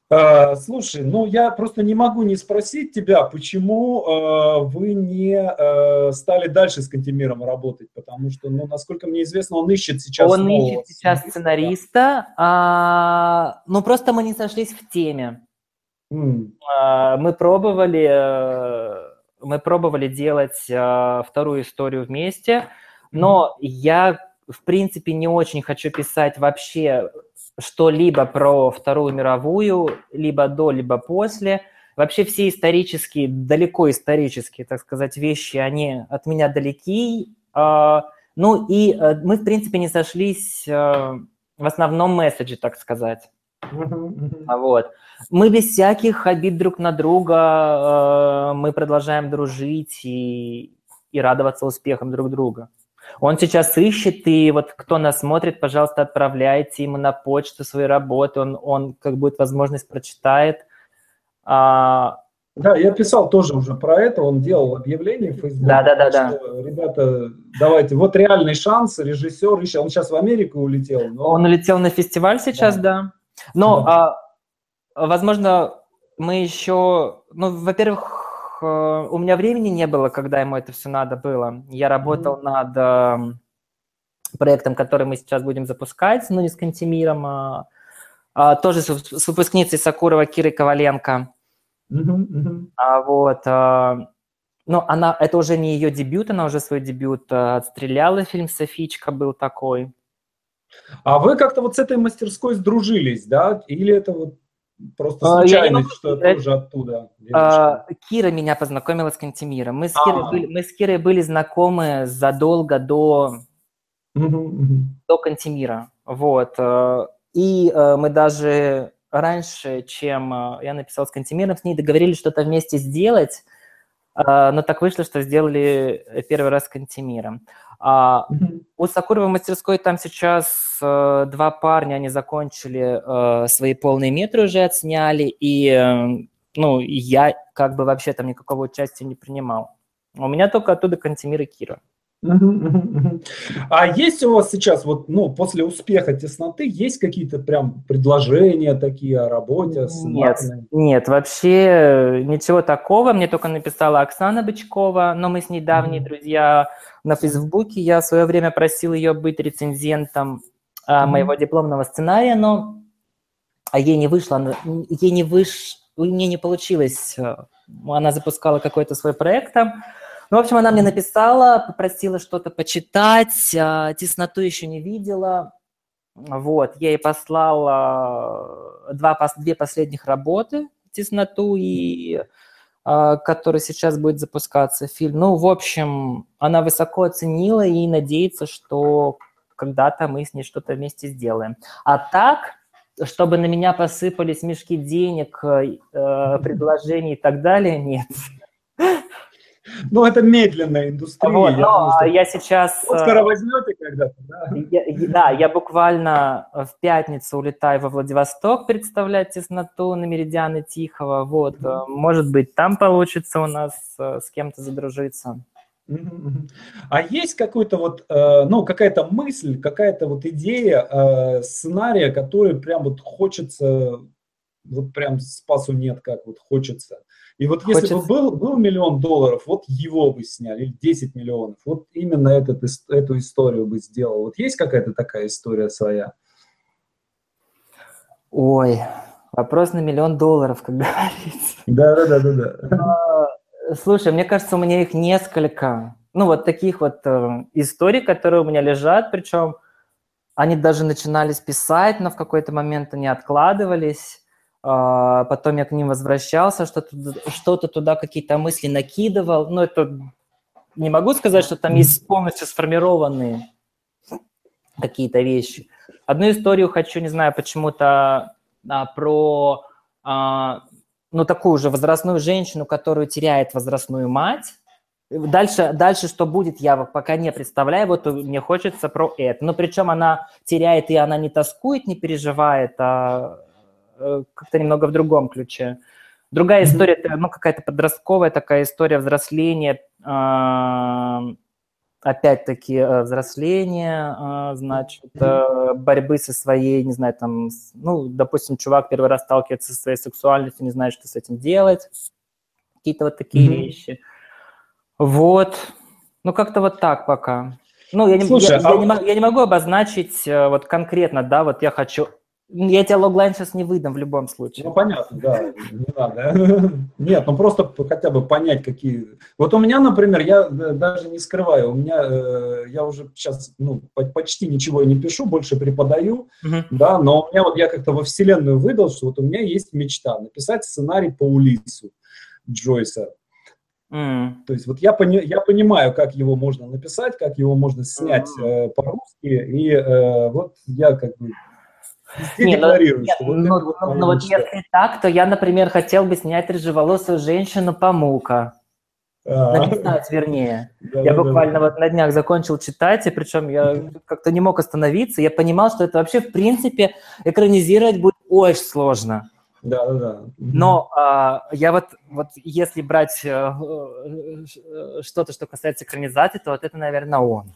А, слушай, ну я просто не могу не спросить тебя, почему э, вы не э, стали дальше с Кантемиром работать, потому что, ну, насколько мне известно, он ищет сейчас. Он ищет сейчас сценариста, а, ну просто мы не сошлись в теме. Mm. А, мы пробовали, э, мы пробовали делать а, вторую историю вместе, но я в принципе не очень хочу писать вообще что-либо про Вторую мировую, либо до, либо после. Вообще все исторические, далеко исторические, так сказать, вещи, они от меня далеки. А, ну и э, мы, в принципе, не сошлись э, в основном месседже, так сказать. Вот. Мы без всяких обид друг на друга, э, мы продолжаем дружить и, и радоваться успехам друг друга. Он сейчас ищет, и вот кто нас смотрит, пожалуйста, отправляйте ему на почту свои работы, он, он как будет возможность прочитает. А... Да, я писал тоже уже про это, он делал объявление в Facebook. Да, да, да, да. Ребята, давайте, вот реальный шанс, режиссер ищет, он сейчас в Америку улетел. Но... Он улетел на фестиваль сейчас, да. да. Но, да. А, возможно, мы еще, ну, во-первых, Э, у меня времени не было, когда ему это все надо было. Я работал mm-hmm. над э, проектом, который мы сейчас будем запускать, но не с Кантемиром, а, а тоже с, с выпускницей Сакурова Кирой Коваленко. Mm-hmm. Mm-hmm. А вот, а, ну, она, это уже не ее дебют, она уже свой дебют а, отстреляла, фильм «Софичка» был такой. А вы как-то вот с этой мастерской сдружились, да? Или это вот Просто а, случайность, что я тоже оттуда. А, Кира меня познакомила с Кантемиром. Мы с, Кирой а. были, мы с Кирой были знакомы задолго до, до Кантемира. Вот. Э, и э, мы даже раньше, чем э, я написал с Кантемиром, с ней договорились что-то вместе сделать, но так вышло, что сделали первый раз с Кантемиром. А, У Сакуровой мастерской там сейчас э, два парня, они закончили э, свои полные метры уже отсняли, и э, ну, я как бы вообще там никакого участия не принимал. У меня только оттуда Кантемир и Кира. А есть у вас сейчас, вот, ну, после успеха тесноты, есть какие-то прям предложения такие о работе? С нет, нет, вообще ничего такого. Мне только написала Оксана Бычкова, но мы с ней давние mm-hmm. друзья на Фейсбуке. Я в свое время просил ее быть рецензентом mm-hmm. моего дипломного сценария, но а ей не вышло, ей не выш, мне не получилось. Она запускала какой-то свой проект там, ну, в общем, она мне написала, попросила что-то почитать, а, тесноту еще не видела. Вот, я ей послала два, две последних работы, тесноту и а, который сейчас будет запускаться фильм. Ну, в общем, она высоко оценила и надеется, что когда-то мы с ней что-то вместе сделаем. А так, чтобы на меня посыпались мешки денег, э, предложений и так далее, нет. (laughs) Ну, это медленная индустрия. Вот, я, думаю, я сейчас... Скоро возьмете когда-то, да? Я, да, я буквально в пятницу улетаю во Владивосток представлять тесноту на Меридианы Тихого. Вот, mm-hmm. может быть, там получится у нас э, с кем-то задружиться. А есть какой-то вот, э, ну, какая-то мысль, какая-то вот идея, сценария, который прям вот хочется, вот прям спасу нет, как вот хочется и вот если Хочется... бы был, был миллион долларов, вот его бы сняли, или 10 миллионов, вот именно этот, эту историю бы сделал. Вот есть какая-то такая история своя? Ой, вопрос на миллион долларов, как (laughs) говорится. Да-да-да-да. Слушай, мне кажется, у меня их несколько. Ну, вот таких вот э, историй, которые у меня лежат, причем они даже начинались писать, но в какой-то момент они откладывались. А, потом я к ним возвращался, что-то, что-то туда какие-то мысли накидывал. Ну, это не могу сказать, что там есть полностью сформированные какие-то вещи. Одну историю хочу, не знаю, почему-то а, про а, ну, такую же возрастную женщину, которую теряет возрастную мать. Дальше, дальше что будет, я пока не представляю, вот мне хочется про это. Но причем она теряет, и она не тоскует, не переживает, а как-то немного в другом ключе. Другая история, это ну, какая-то подростковая такая история взросления, а, опять-таки э, взросление, а, значит, э, борьбы со своей, не знаю, там, ну, допустим, чувак первый раз сталкивается со своей сексуальностью, не знает, что с этим делать, какие-то вот такие mm-hmm. вещи. Вот, ну, как-то вот так пока. Ну, я не, Слушай, я, а... я, не, я не могу обозначить э, вот конкретно, да, вот я хочу я тебе логлайн сейчас не выдам в любом случае. Ну, понятно, да, не надо. (laughs) Нет, ну просто хотя бы понять, какие... Вот у меня, например, я даже не скрываю, у меня, э, я уже сейчас ну, почти ничего не пишу, больше преподаю, uh-huh. да, но у меня вот я как-то во вселенную выдал, что вот у меня есть мечта написать сценарий по Улису Джойса. Mm. То есть вот я, пони, я понимаю, как его можно написать, как его можно снять mm. э, по-русски, и э, вот я как бы не, ну, нет, вот ну, вот ну, ну вот если так, то я, например, хотел бы снять рыжеволосую женщину Памука. А. Написать, вернее. Да, я да, буквально да. вот на днях закончил читать, и причем я как-то не мог остановиться. Я понимал, что это вообще, в принципе, экранизировать будет очень сложно. Да, да, да. Но а, я вот, вот если брать а, что-то, что касается экранизации, то вот это, наверное, он.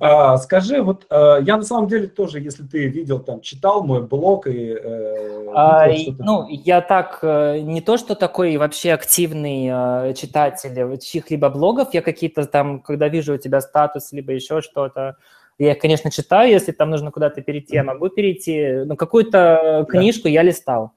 А, скажи, вот а, я на самом деле тоже, если ты видел, там, читал мой блог и... Э, а, ну, я так, э, не то, что такой вообще активный э, читатель чьих-либо блогов, я какие-то там, когда вижу у тебя статус, либо еще что-то, я их, конечно, читаю, если там нужно куда-то перейти, я могу перейти, но какую-то книжку я листал.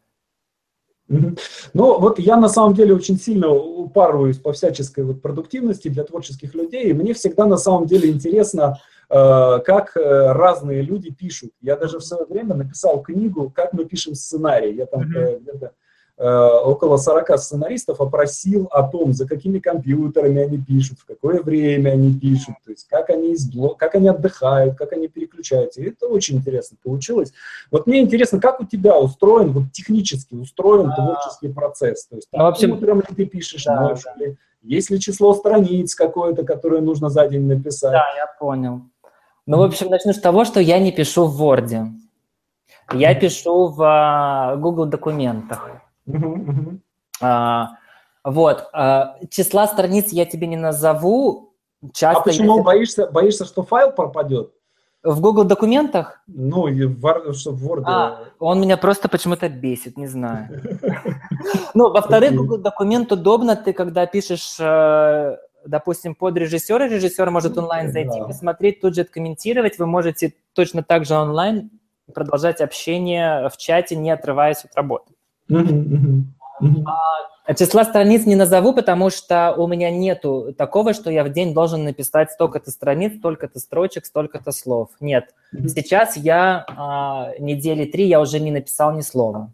Ну, вот я на самом деле очень сильно упарываюсь по всяческой вот продуктивности для творческих людей, и мне всегда на самом деле интересно, э, как э, разные люди пишут. Я даже в свое время написал книгу «Как мы пишем сценарий». Я там mm-hmm. где-то около 40 сценаристов опросил о том, за какими компьютерами они пишут, в какое время они пишут, то есть как они, избло... как они отдыхают, как они переключаются. И это очень интересно получилось. Вот мне интересно, как у тебя устроен, вот технически устроен а... творческий процесс? То есть там, ну, вообще... утром ли ты пишешь, да, ночью да. ли? Есть ли число страниц какое-то, которое нужно за день написать? Да, я понял. Ну, в общем, начну с того, что я не пишу в Word. Я пишу в uh, Google документах. А, вот. А, числа страниц я тебе не назову. Часто, а почему если... боишься, боишься, что файл пропадет? В Google документах? Ну, и в, что в Word. А, он меня просто почему-то бесит, не знаю. Ну, во-вторых, Google документ удобно, ты когда пишешь, э, допустим, под режиссера, режиссер может онлайн зайти, посмотреть, тут же откомментировать, вы можете точно так же онлайн продолжать общение в чате, не отрываясь от работы. А числа страниц не назову, потому что у меня нету такого, что я в день должен написать столько-то страниц, столько-то строчек, столько-то слов. Нет. Сейчас я а, недели три я уже не написал ни слова.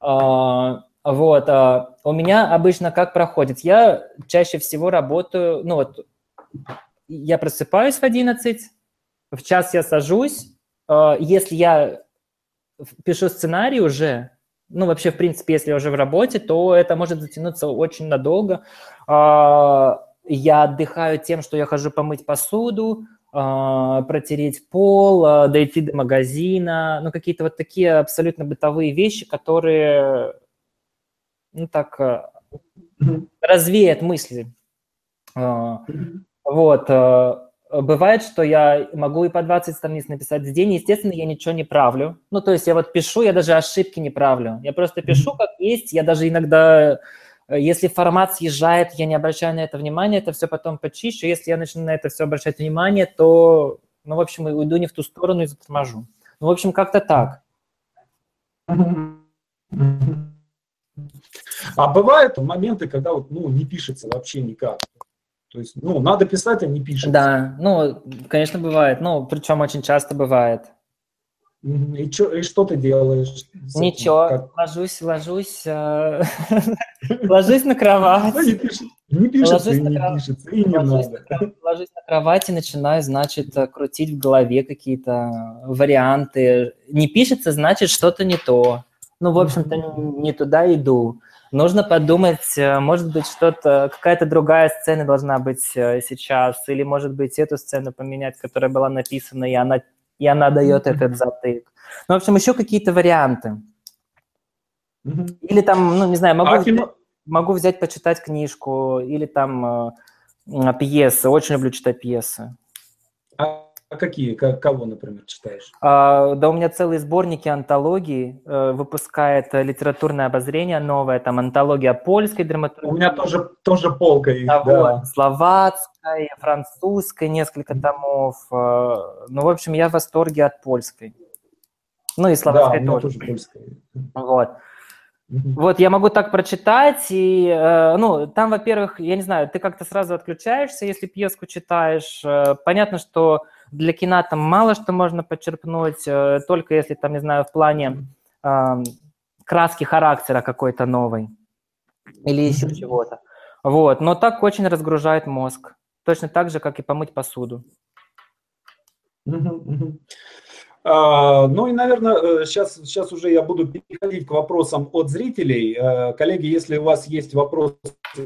А, вот. А, у меня обычно как проходит? Я чаще всего работаю, ну вот, я просыпаюсь в 11, в час я сажусь. А, если я пишу сценарий уже, ну, вообще, в принципе, если я уже в работе, то это может затянуться очень надолго. А, я отдыхаю тем, что я хожу помыть посуду, а, протереть пол, а, дойти до магазина, ну, какие-то вот такие абсолютно бытовые вещи, которые, ну, так, развеят мысли. Вот. Бывает, что я могу и по 20 страниц написать в день, естественно, я ничего не правлю. Ну, то есть я вот пишу, я даже ошибки не правлю. Я просто пишу как есть, я даже иногда, э, если формат съезжает, я не обращаю на это внимания, это все потом почищу. Если я начну на это все обращать внимание, то, ну, в общем, уйду не в ту сторону и заторможу. Ну, в общем, как-то так. А бывают моменты, когда вот, ну, не пишется вообще никак. То есть, ну, надо писать, а не пишет. Да, ну, конечно, бывает. Ну, причем очень часто бывает. И, чё, и что ты делаешь? Ничего, как? ложусь, ложусь, э, (laughs) ложусь на кровать. Не пишется, не пишется, и не пишется, и не надо. Ложусь на кровать и начинаю, значит, крутить в голове какие-то варианты. Не пишется, значит, что-то не то. Ну, в общем-то, не туда иду. Нужно подумать, э, может быть, что-то, какая-то другая сцена должна быть э, сейчас, или, может быть, эту сцену поменять, которая была написана, и она и она дает mm-hmm. этот затык. Ну, в общем, еще какие-то варианты. Mm-hmm. Или там, ну, не знаю, могу, а взять, могу взять, почитать книжку, или там э, пьесы. Очень люблю читать пьесы. А а какие? Кого, например, читаешь? А, да у меня целые сборники антологий. Э, выпускает литературное обозрение новое, там антология польской драматургии. У меня тоже, тоже полка их, да. Вот, словацкой, французской несколько томов. Э, ну, в общем, я в восторге от польской. Ну и словацкой да, тоже. тоже польская. Вот. Вот, я могу так прочитать, и, э, ну, там, во-первых, я не знаю, ты как-то сразу отключаешься, если пьеску читаешь. Э, понятно, что для кино там мало что можно подчерпнуть, э, только если там, не знаю, в плане краски характера какой-то новой или еще чего-то. Вот, но так очень разгружает мозг. Точно так же, как и помыть посуду. А, ну и, наверное, сейчас, э, сейчас уже я буду переходить к вопросам от зрителей. Э, коллеги, если у вас есть вопросы,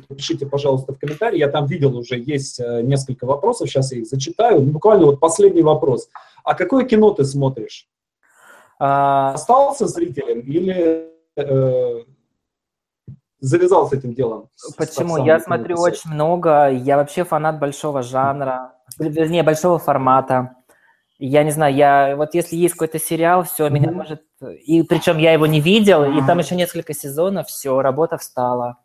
пишите, пожалуйста, в комментарии. Я там видел уже, есть э, несколько вопросов, сейчас я их зачитаю. Ну, буквально вот последний вопрос. А какое кино ты смотришь? А... Остался зрителем или э, завязал с этим делом? Почему? Я смотрю очень много. Я вообще фанат большого жанра, вернее, большого формата. Я не знаю, я вот если есть какой-то сериал, все, mm-hmm. меня может... И причем я его не видел, mm-hmm. и там еще несколько сезонов, все, работа встала.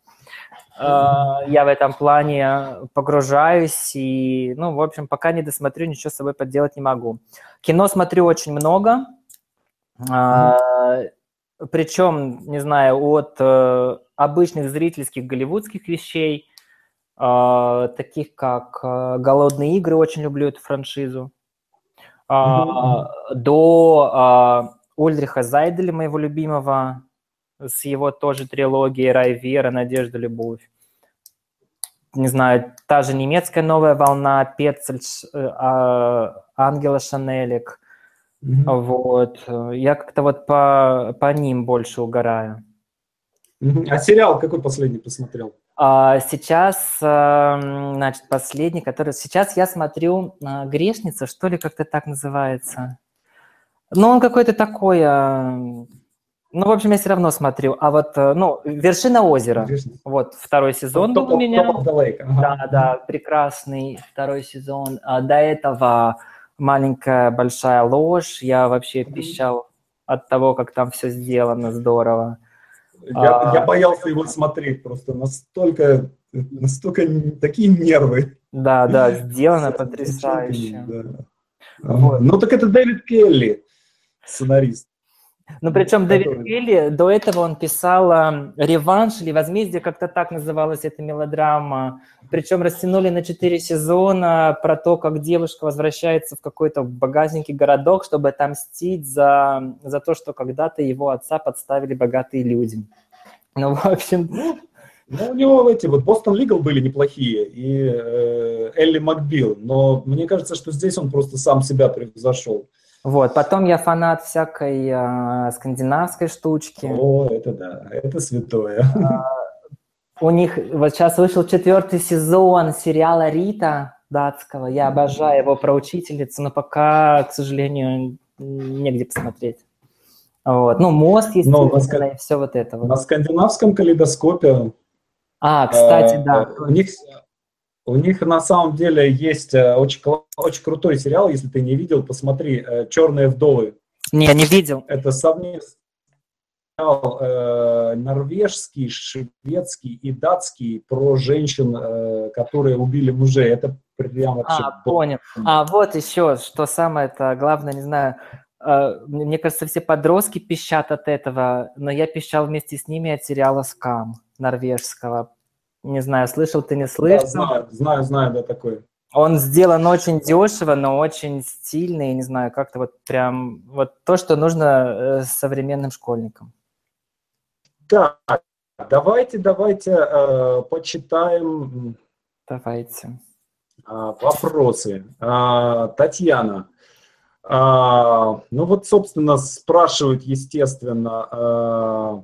Mm-hmm. Я в этом плане погружаюсь, и, ну, в общем, пока не досмотрю, ничего с собой подделать не могу. Кино смотрю очень много, mm-hmm. причем, не знаю, от э, обычных зрительских голливудских вещей, э, таких как э, «Голодные игры», очень люблю эту франшизу, а, до а, Ульдриха Зайделя, моего любимого, с его тоже трилогией «Рай, Вера, Надежда, Любовь». Не знаю, та же немецкая новая волна, Пецель, э, а, Ангела Шанелик. Mm-hmm. Вот. Я как-то вот по, по ним больше угораю. Mm-hmm. А сериал какой последний посмотрел? А, сейчас, эм, значит, последний, который... Сейчас я смотрю э, «Грешница», что ли, как-то так называется. Ну, он какой-то такой... Ну, в общем, я все равно смотрю. А вот, э, ну, «Вершина озера». Грешница. Вот, второй сезон был у меня. Top ага. Да, да, прекрасный второй сезон. А до этого «Маленькая большая ложь». Я вообще пищал от того, как там все сделано здорово. Я, а... я боялся его смотреть просто настолько, настолько такие нервы. Да, да, (laughs) сделано потрясающе. Да. Вот. Ну так это Дэвид Келли, сценарист. Ну, причем Дэвид Келли, до этого он писал «Реванш» или «Возмездие», как-то так называлась эта мелодрама. Причем растянули на четыре сезона про то, как девушка возвращается в какой-то багажненький городок, чтобы отомстить за, за то, что когда-то его отца подставили богатые люди. Ну, в общем... Ну, у него эти вот Бостон Лигал были неплохие, и э, Элли Макбил, но мне кажется, что здесь он просто сам себя превзошел. Вот, потом я фанат всякой э, скандинавской штучки. О, это да, это святое. А, у них вот сейчас вышел четвертый сезон сериала Рита датского. Я обожаю его про учительницу, но пока, к сожалению, негде посмотреть. Вот. Ну, мост есть, но на, и все вот это. Вот. На скандинавском калейдоскопе. А, кстати, э, да. У них, у них на самом деле есть э, очень, очень крутой сериал, если ты не видел, посмотри, э, «Черные вдовы». Не, не видел. Это совместный сериал э, норвежский, шведский и датский про женщин, э, которые убили мужей. Это прям вообще... А, понял. А вот еще, что самое-то главное, не знаю, э, мне кажется, все подростки пищат от этого, но я пищал вместе с ними от сериала «Скам» норвежского. Не знаю, слышал ты, не слышал? Да, знаю, знаю, знаю, да, такой. Он сделан очень дешево, но очень стильный, я не знаю, как-то вот прям вот то, что нужно э, современным школьникам. Так, давайте, давайте э, почитаем. Давайте. Э, вопросы. Э, Татьяна. Э, ну вот, собственно, спрашивают, естественно, э,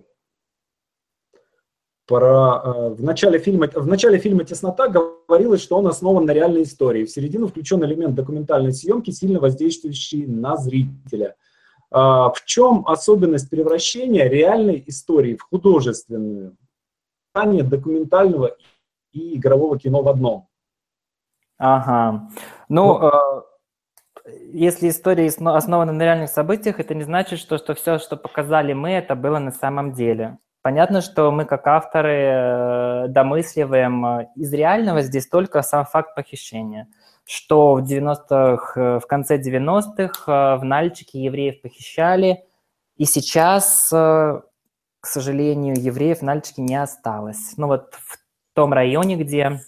про, э, в, начале фильма, в начале фильма «Теснота» говорилось, что он основан на реальной истории. В середину включен элемент документальной съемки, сильно воздействующий на зрителя. А, в чем особенность превращения реальной истории в художественную? документального и игрового кино в одном. Ага. Ну, ну э, если история основана на реальных событиях, это не значит, что, что все, что показали мы, это было на самом деле. Понятно, что мы как авторы э, домысливаем э, из реального здесь только сам факт похищения, что в 90-х, э, в конце 90-х в Нальчике евреев похищали, и сейчас, к сожалению, евреев в Нальчике не осталось. Ну вот в том районе, где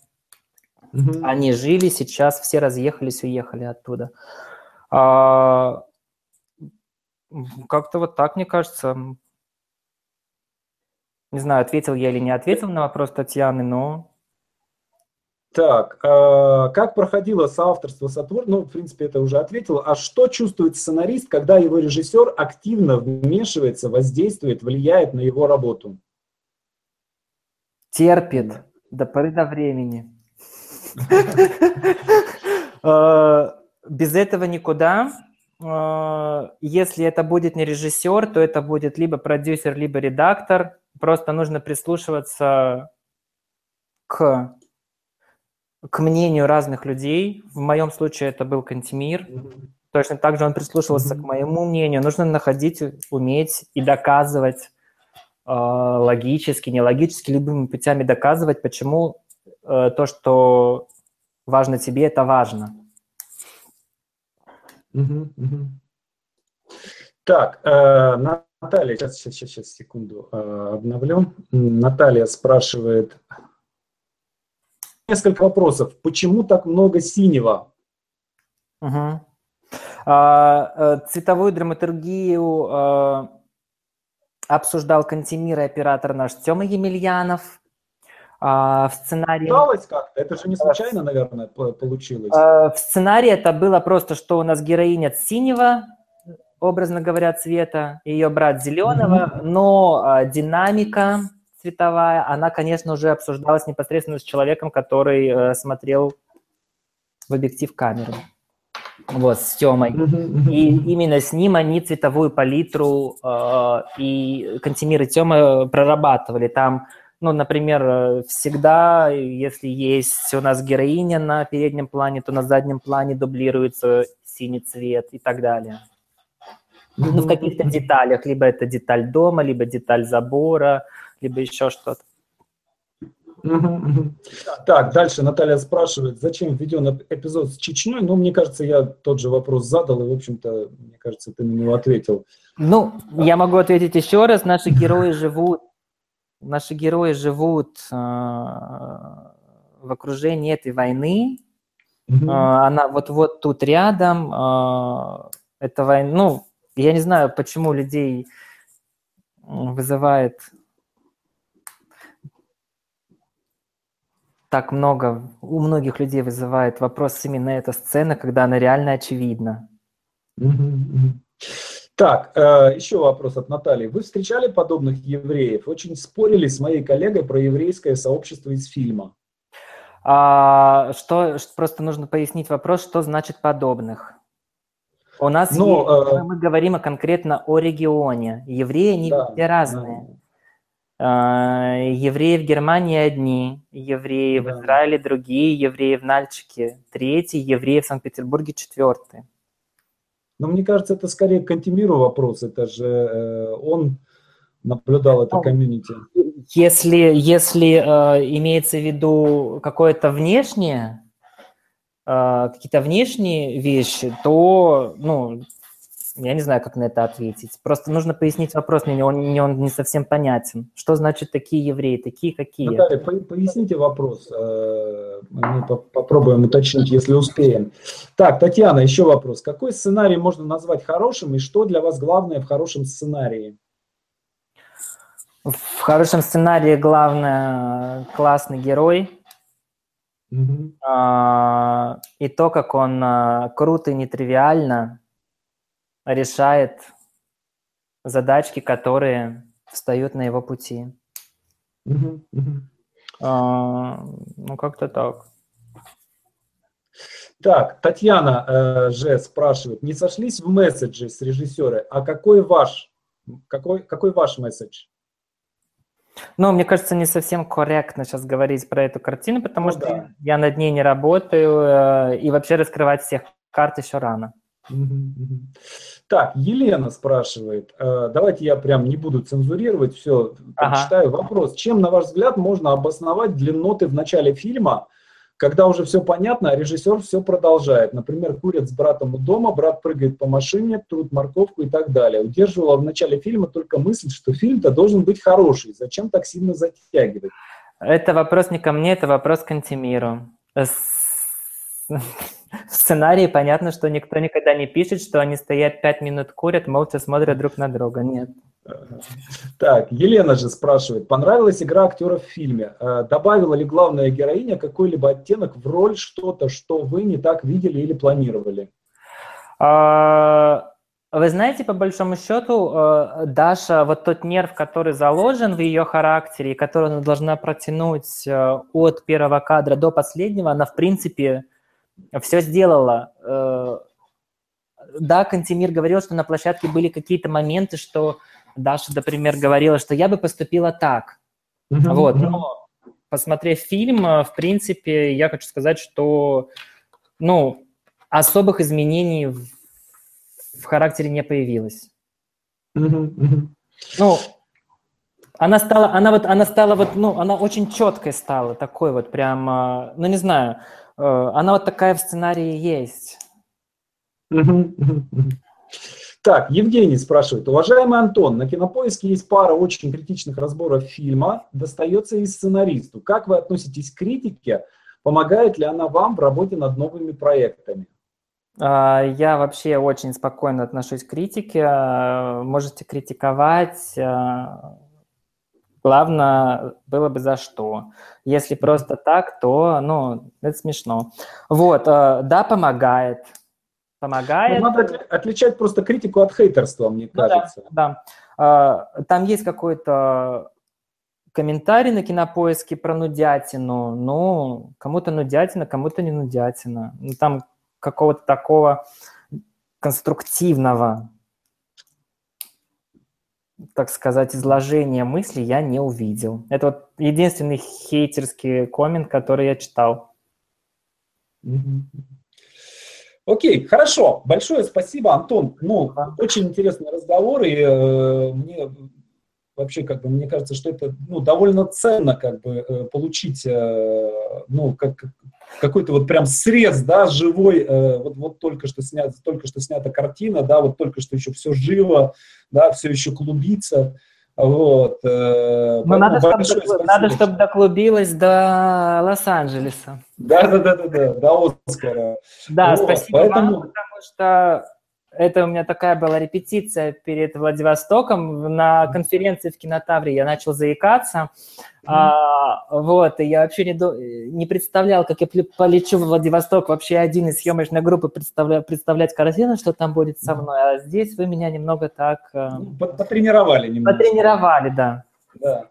mm-hmm. они жили, сейчас все разъехались, уехали оттуда. А, как-то вот так, мне кажется. Не знаю, ответил я или не ответил на вопрос Татьяны, но... Так, э, как проходило соавторство сотвор? Ну, в принципе, это уже ответил. А что чувствует сценарист, когда его режиссер активно вмешивается, воздействует, влияет на его работу? Терпит до поры до времени. (laughs) Э, без этого никуда. Э, если это будет не режиссер, то это будет либо продюсер, либо редактор. Просто нужно прислушиваться к, к мнению разных людей. В моем случае это был Кантемир. Точно так же он прислушивался к моему мнению. Нужно находить, уметь и доказывать э, логически, нелогически, любыми путями доказывать, почему э, то, что важно тебе, это важно. Mm-hmm. Mm-hmm. Так, э, Наталья, сейчас, сейчас, сейчас, секунду, э, обновлю. Наталья спрашивает несколько вопросов. Почему так много синего? Угу. А, цветовую драматургию а, обсуждал Кантемир и оператор наш Тёма Емельянов. А, в сценарии... Удалось как-то? Это же не случайно, наверное, получилось. В сценарии это было просто, что у нас героиня синего, образно говоря, цвета, ее брат зеленого, mm-hmm. но а, динамика цветовая, она, конечно, уже обсуждалась непосредственно с человеком, который э, смотрел в объектив камеры. Вот, с Тёмой. Mm-hmm. И именно с ним они цветовую палитру э, и Кантемир и Тёма прорабатывали. Там, ну, например, всегда, если есть у нас героиня на переднем плане, то на заднем плане дублируется синий цвет и так далее ну, в каких-то деталях. Либо это деталь дома, либо деталь забора, либо еще что-то. Так, дальше Наталья спрашивает, зачем введен эпизод с Чечней? Ну, мне кажется, я тот же вопрос задал, и, в общем-то, мне кажется, ты на него ответил. Ну, я могу ответить еще раз. Наши (laughs) герои живут, наши герои живут э, в окружении этой войны. Э, она вот-вот тут рядом. Э, это война, ну, я не знаю, почему людей вызывает так много, у многих людей вызывает вопрос именно эта сцена, когда она реально очевидна. Так, э, еще вопрос от Натальи. Вы встречали подобных евреев? Очень спорили с моей коллегой про еврейское сообщество из фильма. А, что, просто нужно пояснить вопрос, что значит подобных. У нас Но, есть, э... мы говорим конкретно о регионе. Евреи, они да, все разные. Да. Евреи в Германии одни, евреи да. в Израиле другие, евреи в Нальчике третий, евреи в Санкт-Петербурге четвертый. Но мне кажется, это скорее Кантемиру вопрос. Это же э, он наблюдал это ну, комьюнити. Если, если э, имеется в виду какое-то внешнее, а, какие-то внешние вещи, то, ну, я не знаю, как на это ответить. Просто нужно пояснить вопрос, мне он, мне он не совсем понятен. Что значит такие евреи, такие какие? Наталья, поясните вопрос. Э, мы попробуем уточнить, если успеем. Так, Татьяна, еще вопрос. Какой сценарий можно назвать хорошим и что для вас главное в хорошем сценарии? В хорошем сценарии главное классный герой, Угу. и то, как он а, круто и нетривиально решает задачки, которые встают на его пути. А, ну, как-то так. Так, Татьяна э, же спрашивает, не сошлись в месседже с режиссером, а какой ваш, какой, какой ваш месседж? Ну, мне кажется, не совсем корректно сейчас говорить про эту картину, потому ну, что да. я над ней не работаю, э, и вообще раскрывать всех карт еще рано. Так, Елена спрашивает, э, давайте я прям не буду цензурировать, все, прочитаю ага. вопрос. Чем, на ваш взгляд, можно обосновать длинноты в начале фильма, когда уже все понятно, а режиссер все продолжает. Например, курят с братом у дома, брат прыгает по машине, трут морковку и так далее. Удерживала в начале фильма только мысль, что фильм-то должен быть хороший. Зачем так сильно затягивать? Это вопрос не ко мне, это вопрос к Антимиру. В сценарии понятно, что никто никогда не пишет, что они стоят пять минут курят, молча смотрят друг на друга. Нет. Так, Елена же спрашивает, понравилась игра актера в фильме? Э, добавила ли главная героиня какой-либо оттенок в роль, что-то, что вы не так видели или планировали? А, вы знаете, по большому счету, э, Даша, вот тот нерв, который заложен в ее характере, и который она должна протянуть э, от первого кадра до последнего, она, в принципе, все сделала. Да, Кантемир говорил, что на площадке были какие-то моменты, что Даша, например, говорила, что я бы поступила так. Mm-hmm. Вот, но посмотрев фильм, э, в принципе, я хочу сказать, что, ну, особых изменений в, в характере не появилось. Mm-hmm. Ну, она стала, она вот, она стала вот, ну, она очень четкой стала, такой вот прям, э, ну, не знаю, э, она вот такая в сценарии есть. Так, Евгений спрашивает. Уважаемый Антон, на Кинопоиске есть пара очень критичных разборов фильма, достается и сценаристу. Как вы относитесь к критике? Помогает ли она вам в работе над новыми проектами? А, я вообще очень спокойно отношусь к критике. Можете критиковать. Главное было бы за что. Если просто так, то, ну, это смешно. Вот, да, помогает помогает. Ну, надо отличать просто критику от хейтерства, мне ну, кажется. Да, да. Там есть какой-то комментарий на кинопоиске про нудятину. Ну, кому-то нудятина, кому-то не нудятина. Ну, там какого-то такого конструктивного, так сказать, изложения мысли я не увидел. Это вот единственный хейтерский коммент, который я читал. Окей, хорошо. Большое спасибо, Антон. Ну, очень интересный разговор, и э, мне вообще, как бы, мне кажется, что это, ну, довольно ценно, как бы, э, получить, э, ну, как, какой-то вот прям срез, да, живой, э, вот, вот только что снят, только что снята картина, да, вот только что еще все живо, да, все еще клубится. Вот. Э, Но надо, чтобы, надо, чтобы доклубилось до Лос-Анджелеса. Да, да, да, да, да, до Оскара. Да, вот, спасибо поэтому... вам, потому что это у меня такая была репетиция перед Владивостоком. На конференции в Кинотавре я начал заикаться. Mm-hmm. А, вот, и я вообще не, не представлял, как я полечу в Владивосток вообще один из съемочной группы представля, представлять картину, что там будет со мной. А здесь вы меня немного так... Э, ну, Потренировали немного. Потренировали, да. Да.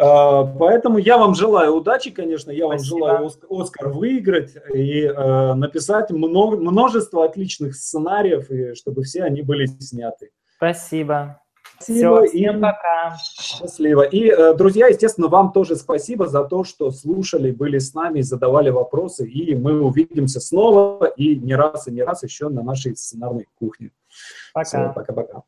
А, поэтому я вам желаю удачи, конечно, я Спасибо. вам желаю Оскар выиграть и э, написать много, множество отличных сценариев, и чтобы все они были сняты. Спасибо. Спасибо. Все, всем и... пока. Счастливо. И, э, друзья, естественно, вам тоже спасибо за то, что слушали, были с нами, задавали вопросы, и мы увидимся снова и не раз, и не раз еще на нашей сценарной кухне. Пока. Пока-пока.